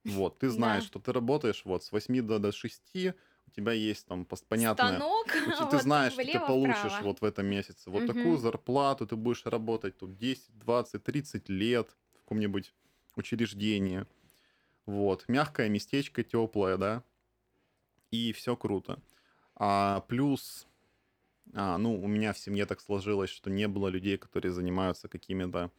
Вот, ты [laughs] знаешь, Да. что ты работаешь вот с 8 до, до 6, у тебя есть там понятное, Станок, [laughs] ты, вот знаешь, что ты получишь влево-вправо. вот в этом месяце вот такую Мгм. зарплату, ты будешь работать тут 10, 20, 30 лет в каком-нибудь учреждении. Вот. Мягкое местечко, теплое, да, и все круто. А плюс, а, ну, у меня в семье так сложилось, что не было людей, которые занимаются какими-то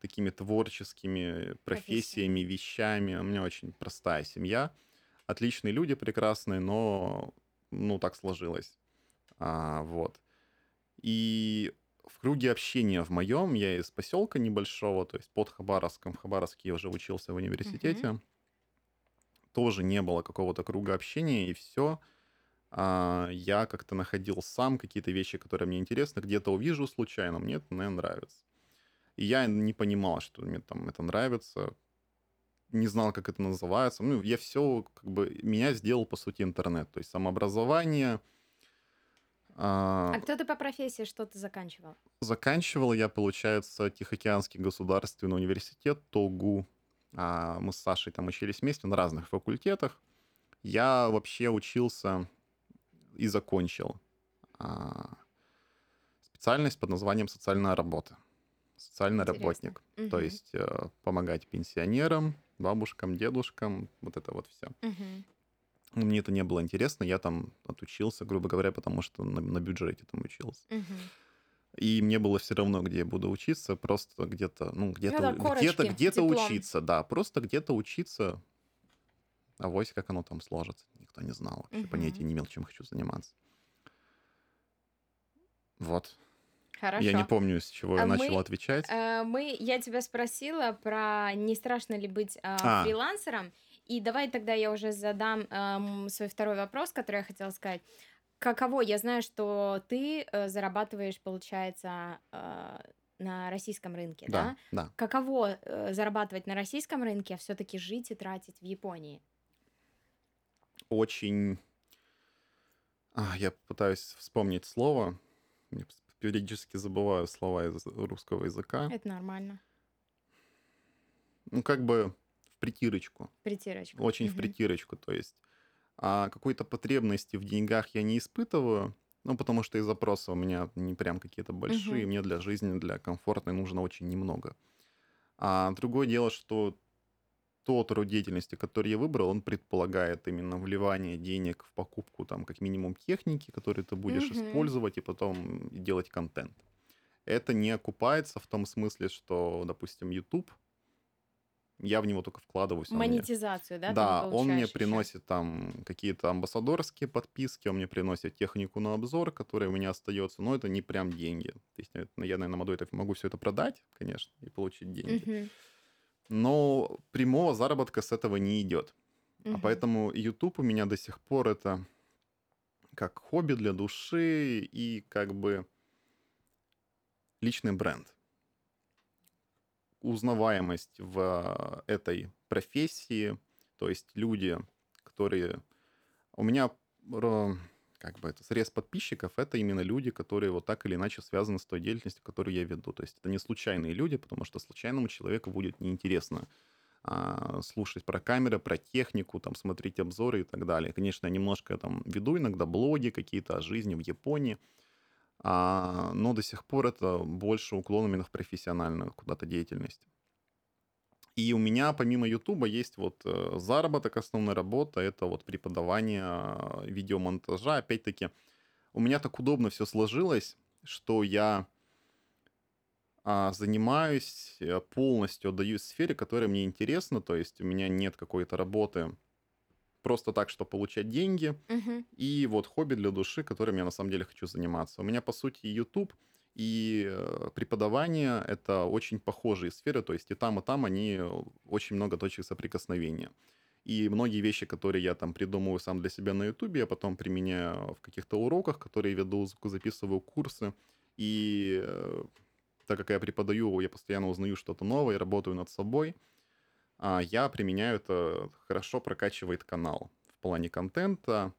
такими творческими профессиями, вещами. У меня очень простая семья. Отличные люди, прекрасные, но, ну, так сложилось. А, вот. И в круге общения в моем, я из поселка небольшого, то есть под Хабаровском, в Хабаровске я уже учился в университете, тоже не было какого-то круга общения, и все. я как-то находил сам какие-то вещи, которые мне интересны, где-то увижу случайно, мне это, наверное, нравится. И я не понимал, что мне там это нравится, не знал, как это называется. Ну, я все, как бы, меня сделал, по сути, интернет. То есть самообразование. а, А кто ты по профессии, что ты заканчивал? Заканчивал я, получается, Тихоокеанский государственный университет ТОГУ. А, Мы с Сашей там учились вместе на разных факультетах. Я вообще учился и закончил а, специальность под названием социальная работа. Социальный Интересно. работник. То Мгм. есть э, помогать пенсионерам, бабушкам, дедушкам, вот это вот все. Мгм. Мне это не было интересно, я там отучился, грубо говоря, потому что на, на бюджете там учился. Мгм. И мне было все равно, где я буду учиться, просто где-то, ну, где-то, где-то, где-то учиться, да, просто где-то учиться. А вось как оно там сложится, никто не знал, вообще Мгм. понятия не имел, чем хочу заниматься. Вот. Хорошо. Я не помню, с чего я А мы, начал отвечать. Э, Мы, я тебя спросила про не страшно ли быть а, А. фрилансером, и давай тогда я уже задам эм, свой второй вопрос, который я хотела сказать. Каково? Я знаю, что ты э, зарабатываешь, получается, э, на российском рынке, да? Да, да. Каково э, зарабатывать на российском рынке, а все-таки жить и тратить в Японии? Очень... А, я пытаюсь вспомнить слово. Я периодически забываю слова из русского языка. Это нормально. Ну, как бы в притирочку. Притирочка. Очень в Мгм. притирочку. То есть а, какой-то потребности в деньгах я не испытываю, ну, потому что и запросы у меня не прям какие-то большие. Мгм. Мне для жизни, для комфортной нужно очень немного. А другое дело, что тот род деятельности, который я выбрал, он предполагает именно вливание денег в покупку, там, как минимум, техники, которые ты будешь Мгм. использовать, и потом делать контент. Это не окупается в том смысле, что, допустим, YouTube, я в него только вкладываюсь. он мне- Монетизацию, да? да, он мне приносит там какие-то амбассадорские подписки, он мне приносит технику на обзор, которая у меня остается, но это не прям деньги. То есть э, я, наверное, могу это, могу все это продать, конечно, и получить деньги. Но прямого заработка с этого не идет. А поэтому YouTube у меня до сих пор это как хобби для души и как бы личный бренд. Узнаваемость в а, этой профессии, то есть люди, которые... У меня как бы это срез подписчиков, это именно люди, которые вот так или иначе связаны с той деятельностью, которую я веду. То есть это не случайные люди, потому что случайному человеку будет неинтересно а, слушать про камеры, про технику, там, смотреть обзоры и так далее. Конечно, я немножко там веду иногда блоги какие-то о жизни в Японии, а, но до сих пор это больше уклон именно в профессиональную куда-то деятельность. И у меня помимо Ютуба есть вот э, заработок, основная работа, это вот преподавание э, видеомонтажа. Опять-таки, у меня так удобно все сложилось, что я а, занимаюсь э, полностью, отдаюсь сфере, которая мне интересна, то есть у меня нет какой-то работы просто так, чтобы получать деньги, Мгм. и вот хобби для души, которым я на самом деле хочу заниматься. У меня, по сути, YouTube и э, преподавание — это очень похожие сферы, то есть и там, и там они э, очень много точек соприкосновения. И многие вещи, которые я там придумываю сам для себя на YouTube, я потом применяю в каких-то уроках, которые веду, записываю курсы. И э, так как я преподаю, я постоянно узнаю что-то новое, работаю над собой, я применяю это, хорошо прокачивает канал в плане контента,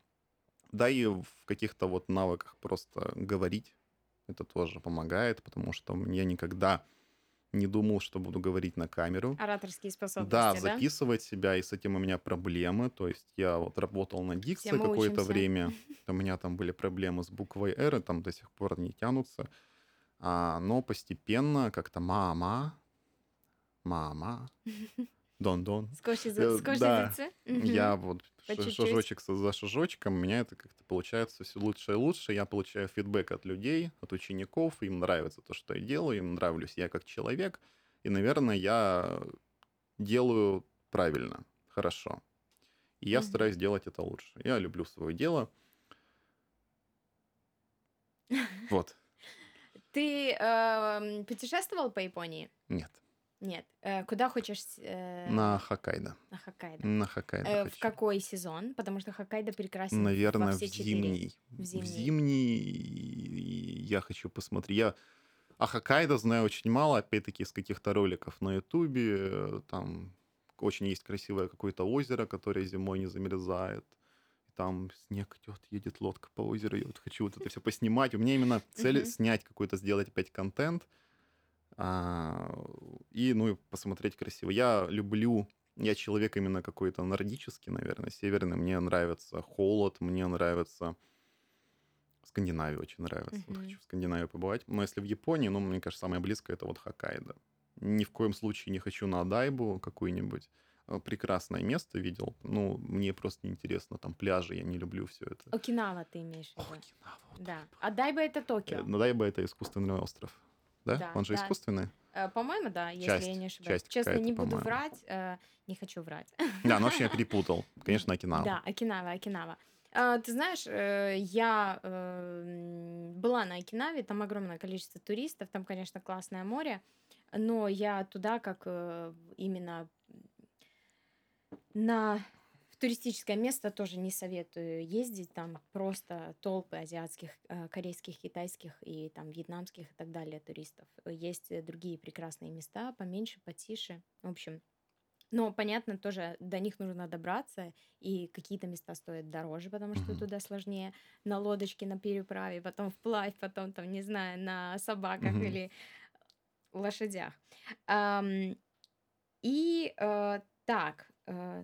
да и в каких-то вот навыках просто говорить. Это тоже помогает, потому что я никогда не думал, что буду говорить на камеру. Ораторские способности, Да, да? записывать себя, и с этим у меня проблемы. То есть я вот работал на дикции какое-то учимся. время. [laughs] У меня там были проблемы с буквой «Р», там до сих пор не тянутся. А, но постепенно как-то «мама», «мама», «дон-дон». Скотч Э, язы- скотч да, языцы? Мгм. Я вот чуть-чуть. шажочек за шажочком, у меня это как-то получается все лучше и лучше. Я получаю фидбэк от людей, от учеников, им нравится то, что я делаю, им нравлюсь я как человек, и, наверное, я делаю правильно, хорошо. И я Мгм. стараюсь делать это лучше. Я люблю свое дело. [laughs] Вот. Ты эм, путешествовал по Японии? Нет. Нет. Э, куда хочешь? э, На Хоккайдо. на Хоккайдо. На Хоккайдо Э, в какой сезон? Потому что Хоккайдо прекрасен во Наверное, в все четыре. зимний. В В зимний. зимний я хочу посмотреть. Я о Хоккайдо знаю очень мало, опять-таки, из каких-то роликов на Ютубе. Там очень есть красивое какое-то озеро, которое зимой не замерзает. Там снег идет, едет лодка по озеру. Я вот хочу вот это все поснимать. У меня именно цель снять какой-то, сделать опять контент. А, и, ну, и посмотреть красиво. Я люблю я человек именно какой-то нордический, наверное, северный. Мне нравится холод, мне нравится... Скандинавия очень нравится. Вот Мгм. хочу в Скандинавии побывать. Но если в Японии, ну, мне кажется, самое близкое это вот Хоккайдо. Ни в коем случае не хочу на Адайбу какую-нибудь. Э, Прекрасное место видел. Ну, мне просто неинтересно. Там пляжи, я не люблю все это. Окинава ты имеешь в виду? Окинава, вот Да. это. А Дайба это Э, Токио. Адайба это искусственный остров. Да? Да, Он же да. искусственный? Э, По-моему, да, если Часть, я не ошибаюсь. часть Честно, не буду по-моему. врать, э, не хочу врать. Да, но вообще я [laughs] перепутал. Конечно, Окинава. Да, Окинава, Окинава. А, Ты знаешь, э, я э, была на Окинаве, там огромное количество туристов, там, конечно, классное море, но я туда как э, именно на туристическое место тоже не советую ездить, там просто толпы азиатских, э, корейских, китайских и там вьетнамских и так далее туристов. Есть э, другие прекрасные места, поменьше, потише. В общем, но понятно, тоже до них нужно добраться, и какие-то места стоят дороже, потому что туда сложнее на лодочке, на переправе, потом вплавь, потом там, не знаю, на собаках или лошадях. И э, так,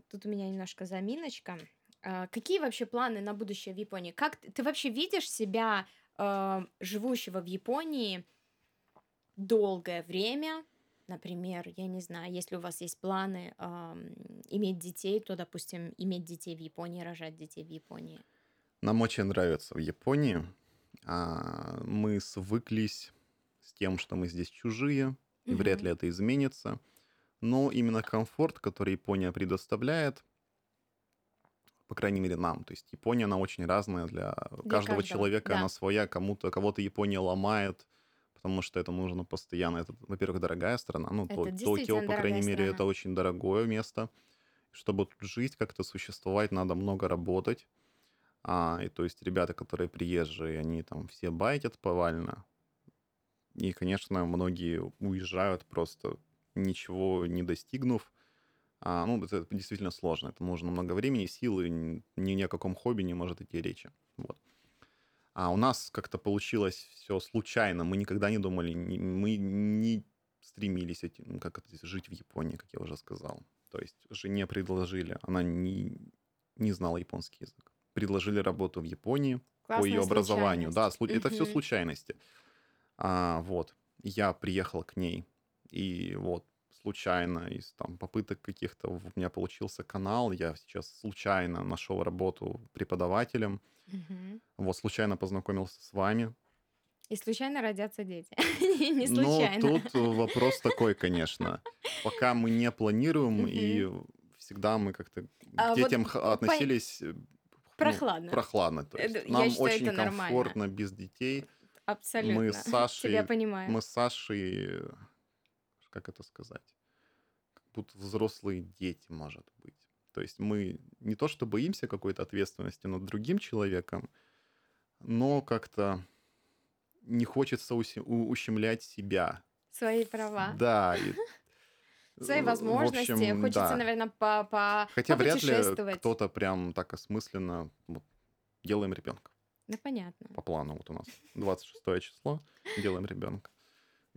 тут у меня немножко заминочка. А, какие вообще планы на будущее в Японии? Как ты, вообще видишь себя э, живущего в Японии долгое время? Например, я не знаю, если у вас есть планы иметь детей, то, допустим, иметь детей в Японии, рожать детей в Японии. Нам очень нравится в Японии. А, Мы свыклись с тем, что мы здесь чужие, и вряд ли это изменится. Но именно комфорт, который Япония предоставляет, по крайней мере, нам. То есть Япония, она очень разная для, каждого каждого, человека, да. она своя, кому-то, кого-то Япония ломает, потому что это нужно постоянно. Это, во-первых, дорогая страна. Ну, Это То- Токио, по крайней мере, это очень дорогое место. Чтобы тут жить, как-то существовать, надо много работать. А, и то есть ребята, которые приезжие, они там все байтят повально. И, конечно, многие уезжают просто ничего не достигнув. А, ну, это действительно сложно. Это нужно много времени, сил, и ни, ни о каком хобби не может идти речи. Вот. А у нас как-то получилось все случайно. Мы никогда не думали, мы не стремились эти, ну, как это, жить в Японии, как я уже сказал. То есть жене предложили, она не, не знала японский язык. Предложили работу в Японии по Классная ее образованию. Да, это все случайности. А, вот. Я приехал к ней, и вот случайно из там попыток каких-то у меня получился канал. Я сейчас случайно нашел работу преподавателем. Мгм. Вот случайно познакомился с вами. И случайно родятся дети. [laughs] Не Ну, случайно. тут вопрос такой, конечно. Пока мы не планируем, и всегда мы как-то А к детям относились э, ну, Прохладно. прохладно. То Э, есть нам очень комфортно без детей. Абсолютно. Мы с [laughs] Сашей, Тебя понимаю. мы с Сашей, э, как это сказать, как будто взрослые дети, может быть. То есть мы не то что боимся какой-то ответственности над другим человеком, но как-то не хочется ущемлять себя. Свои права. Да. и, [laughs] Свои возможности. общем, Хочется, да. наверное, по, по Хотя вряд ли кто-то прям так осмысленно вот, делаем ребенка Ну, понятно. по плану. Вот у нас 26 число, делаем ребенка.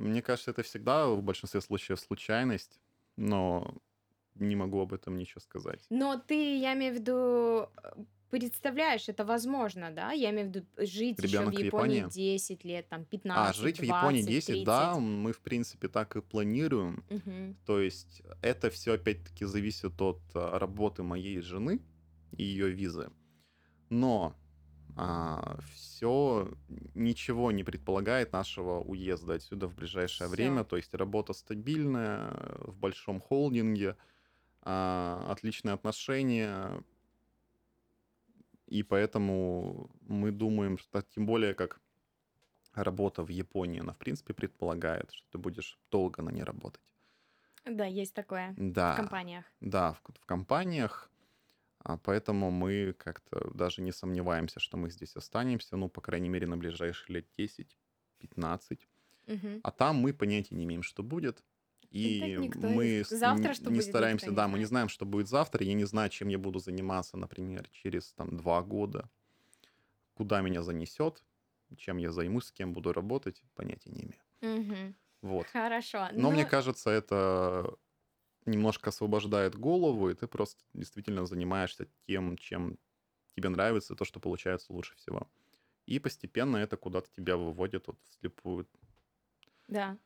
Мне кажется, это всегда в большинстве случаев случайность, но не могу об этом ничего сказать. Но ты, я имею в виду, э, представляешь, это возможно, да? Я имею в виду жить еще в Ребенок Японии Японии? 10 лет, там А, 15, жить в Японии 20, 10, да, 30. мы, в принципе, так и планируем. Мгм. То есть это все, опять-таки, зависит от а, работы моей жены и ее визы. Но все ничего не предполагает нашего уезда отсюда в ближайшее Всё. время. То есть работа стабильная, в большом холдинге, а, отличные отношения. И поэтому мы думаем, что тем более как работа в Японии, она в принципе предполагает, что ты будешь долго на ней работать. Да, есть такое в Да, компаниях. да, в, в компаниях, а, поэтому мы как-то даже не сомневаемся, что мы здесь останемся, ну, по крайней мере, на ближайшие лет 10-15. Мгм. А там мы понятия не имеем, что будет. Ну, И никто мы завтра что не будет, стараемся, да, мы не знаем, что будет завтра. Я не знаю, чем я буду заниматься, например, через там два года. Куда меня занесет, чем я займусь, с кем буду работать, понятия не имею. Мгм. Вот. Хорошо. Но мне Ну, кажется, это немножко освобождает голову, и ты просто действительно занимаешься тем, чем тебе нравится, то, что получается лучше всего. И постепенно это куда-то тебя выводит вот вслепую. Да.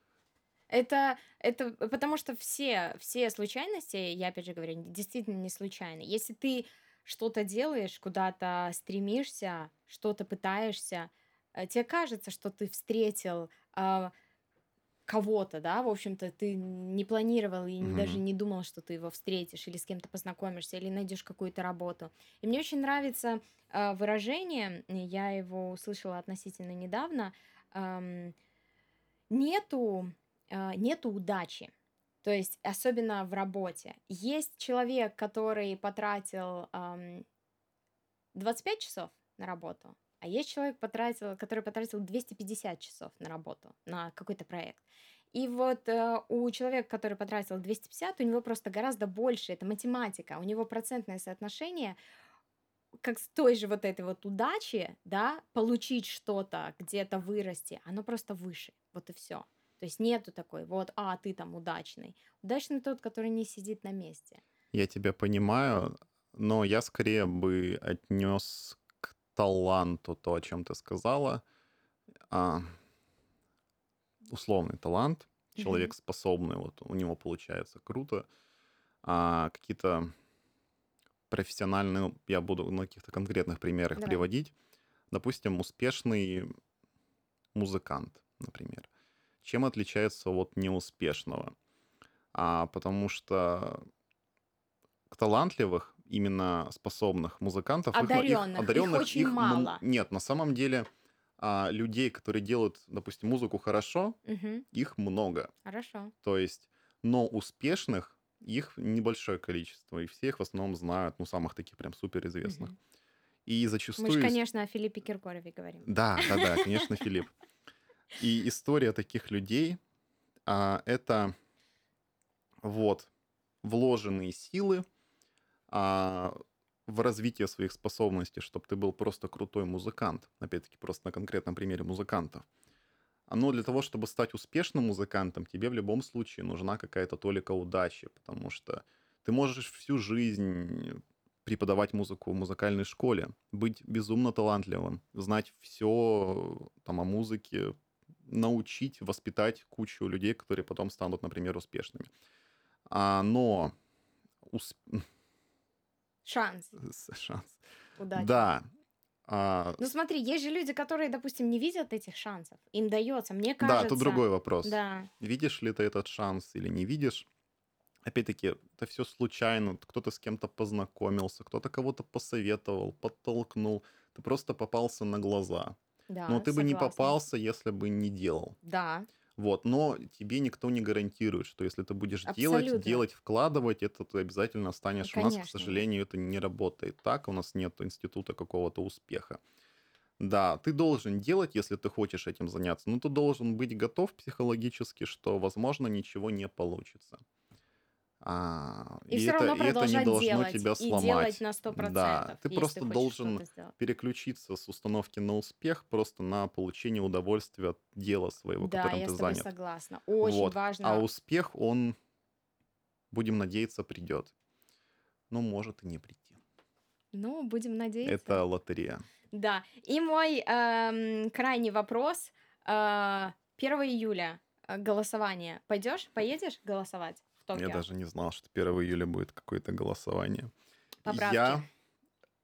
Это, это потому что все, все случайности, я опять же говорю, действительно не случайны. Если ты что-то делаешь, куда-то стремишься, что-то пытаешься, э, тебе кажется, что ты встретил а, кого-то, да, в общем-то, ты не планировал и не- даже не думал, что ты его встретишь или с кем-то познакомишься, или найдешь какую-то работу. И мне очень нравится а, выражение, я его услышала относительно недавно, ам, нету, а, нету удачи. То есть, особенно в работе. Есть человек, который потратил ам, 25 часов на работу, а есть человек, потратил, который потратил 250 часов на работу, на какой-то проект. И вот э, у человека, который потратил 250, у него просто гораздо больше, это математика, у него процентное соотношение, как с той же вот этой вот удачи, да, получить что-то, где-то вырасти, оно просто выше, вот и все. То есть нету такой, вот, а, ты там удачный. Удачный тот, который не сидит на месте. Я тебя понимаю, но я скорее бы отнес таланту то, о чем ты сказала. А, условный талант, человек способный, вот у него получается круто. А какие-то профессиональные, я буду на каких-то конкретных примерах Давай. приводить. Допустим, успешный музыкант, например. Чем отличается от неуспешного? А, потому что талантливых, именно способных музыкантов, их- их, Одаренных, их одаренных, очень их мало. Нет, на самом деле а, людей, которые делают, допустим, музыку хорошо, Мгм. их много. Хорошо. То есть, но успешных их небольшое количество, и все их в основном знают, ну, самых таких прям суперизвестных. Мгм. И Мы зачастую... же, ис- конечно, о Филиппе Киркорове говорим. Да, да, да, [laughs] конечно, Филипп. И история таких людей а, это вот вложенные силы а, в развитие своих способностей, чтобы ты был просто крутой музыкант. Опять-таки, просто на конкретном примере музыкантов. Но для того, чтобы стать успешным музыкантом, тебе в любом случае нужна какая-то толика удачи, потому что ты можешь всю жизнь преподавать музыку в музыкальной школе, быть безумно талантливым, знать все там о музыке, научить, воспитать кучу людей, которые потом станут, например, успешными. А, но ус- [laughs] Шанс, [laughs] шанс. удача. Да. А, Ну смотри, есть же люди, которые, допустим, не видят этих шансов. Им дается, мне да, кажется. тут другой вопрос. Да. Видишь ли ты этот шанс или не видишь? Опять-таки, это все случайно. Кто-то с кем-то познакомился, кто-то кого-то посоветовал, подтолкнул. Ты просто попался на глаза. Да, Но ты бы не согласна. попался, если бы не делал. Да, Вот, но тебе никто не гарантирует, что если ты будешь делать, Абсолютно. делать, вкладывать, это ты обязательно станешь. У нас, к Конечно. сожалению, это не работает так, у нас нет института какого-то успеха. Да, ты должен делать, если ты хочешь этим заняться, но ты должен быть готов психологически, что, возможно, ничего не получится. А, И и все это, равно и это не продолжать должно делать. тебя И делать сломать. на сто Да, процентов, ты просто хочешь должен переключиться с установки на успех просто на получение удовольствия от дела своего, Да, которым я ты с тобой занят. согласна. Очень Вот. А важно. успех, он, будем надеяться, придет. Но может и не прийти. Ну, будем надеяться. Это лотерея. Да. И мой эм, крайний вопрос. Э, 1 июля э, голосование. Пойдешь, поедешь голосовать в Я Токио? даже не знал, что 1 июля будет какое-то голосование. Поправки. Я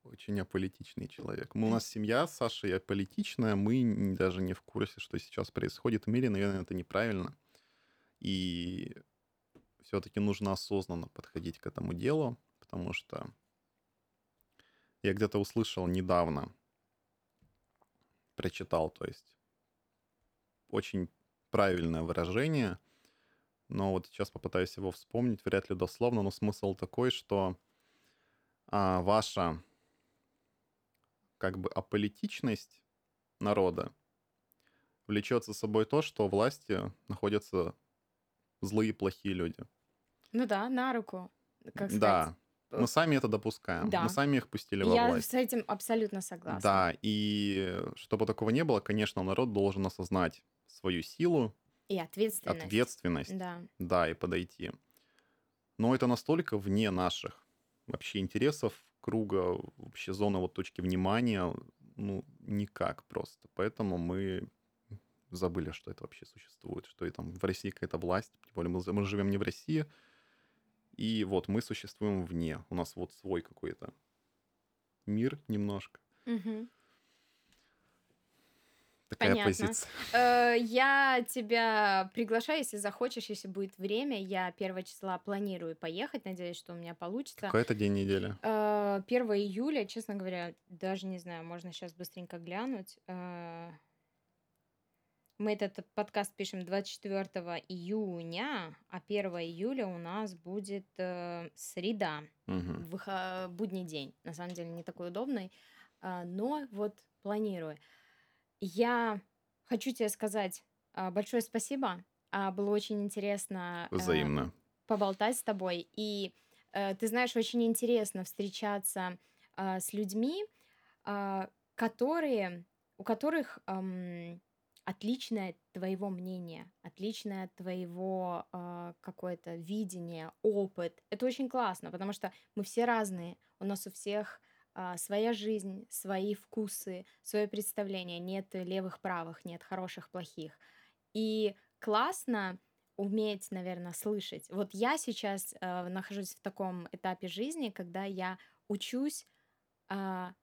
очень аполитичный человек. Мы, у нас семья с Сашей аполитичная, мы даже не в курсе, что сейчас происходит в мире. Наверное, это неправильно. И все-таки нужно осознанно подходить к этому делу, потому что я где-то услышал недавно, прочитал, то есть очень правильное выражение, но вот сейчас попытаюсь его вспомнить, вряд ли дословно, но смысл такой, что а, ваша как бы аполитичность народа влечет за собой то, что власти находятся злые, плохие люди. Ну да, на руку. Как сказать. Да, мы сами это допускаем. да. Мы сами их пустили во Я власть. с этим абсолютно согласна. Да, и чтобы такого не было, конечно, народ должен осознать свою силу, И ответственность. ответственность, Да. да, и подойти. Но это настолько вне наших вообще интересов, круга, вообще зоны вот точки внимания, ну, никак просто. Поэтому мы забыли, что это вообще существует, что и там в России какая-то власть, тем более мы, мы живем не в России, и вот мы существуем вне. У нас вот свой какой-то мир немножко. Мгм. Такая Понятно. позиция. Э, Я тебя приглашаю, если захочешь, если будет время. Я 1 числа планирую поехать. Надеюсь, что у меня получится. Какой это день недели? Э, 1 июля, честно говоря, даже не знаю, можно сейчас быстренько глянуть. Э, Мы этот подкаст пишем 24 июня, а 1 июля у нас будет э, среда, выхо- будний день. На самом деле не такой удобный, но вот планирую. Я хочу тебе сказать а, большое спасибо. А, Было очень интересно э, Взаимно. поболтать с тобой. И э, ты знаешь, очень интересно встречаться а, с людьми, которые, у которых отличное от твоего мнения, отличное от твоего а, какое-то видение, опыт. Это очень классно, потому что мы все разные, у нас у всех своя жизнь, свои вкусы, свое представление. Нет левых, правых, нет хороших, плохих. И классно уметь, наверное, слышать. Вот я сейчас э, нахожусь в таком этапе жизни, когда я учусь а,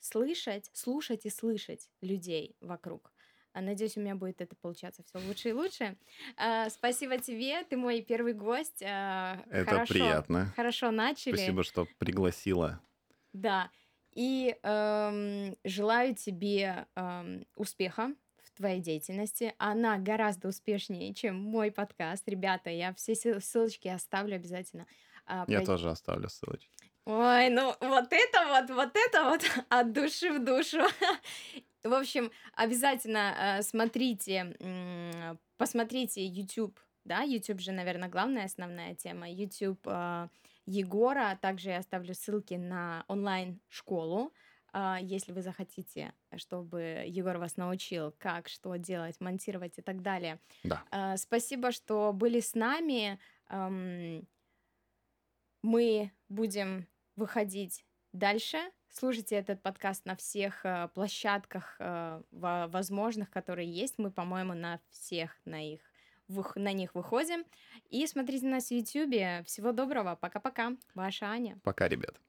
слышать, слушать и слышать людей вокруг. А, Надеюсь, у меня будет это получаться все лучше и лучше. А, Спасибо тебе, ты мой первый гость. А, Это хорошо, приятно. Хорошо начали. Спасибо, что пригласила. Да. И эм, желаю тебе эм, успеха в твоей деятельности. Она гораздо успешнее, чем мой подкаст. Ребята, я все ссыл- ссылочки оставлю обязательно. А, Я прой- тоже оставлю ссылочки. Ой, ну вот это вот, вот это вот [laughs] от души в душу. [laughs] В общем, обязательно э, смотрите, посмотрите YouTube, да, YouTube же, наверное, главная основная тема. YouTube э, Егора, также я оставлю ссылки на онлайн-школу, а, если вы захотите, чтобы Егор вас научил, как, что делать, монтировать и так далее. Да. А, Спасибо, что были с нами. Ам, Мы будем выходить дальше. Слушайте этот подкаст на всех площадках во- возможных, которые есть. Мы, по-моему, на всех на их на них выходим. И смотрите нас в YouTube. Всего доброго. Пока-пока. Ваша Аня. Пока, ребят.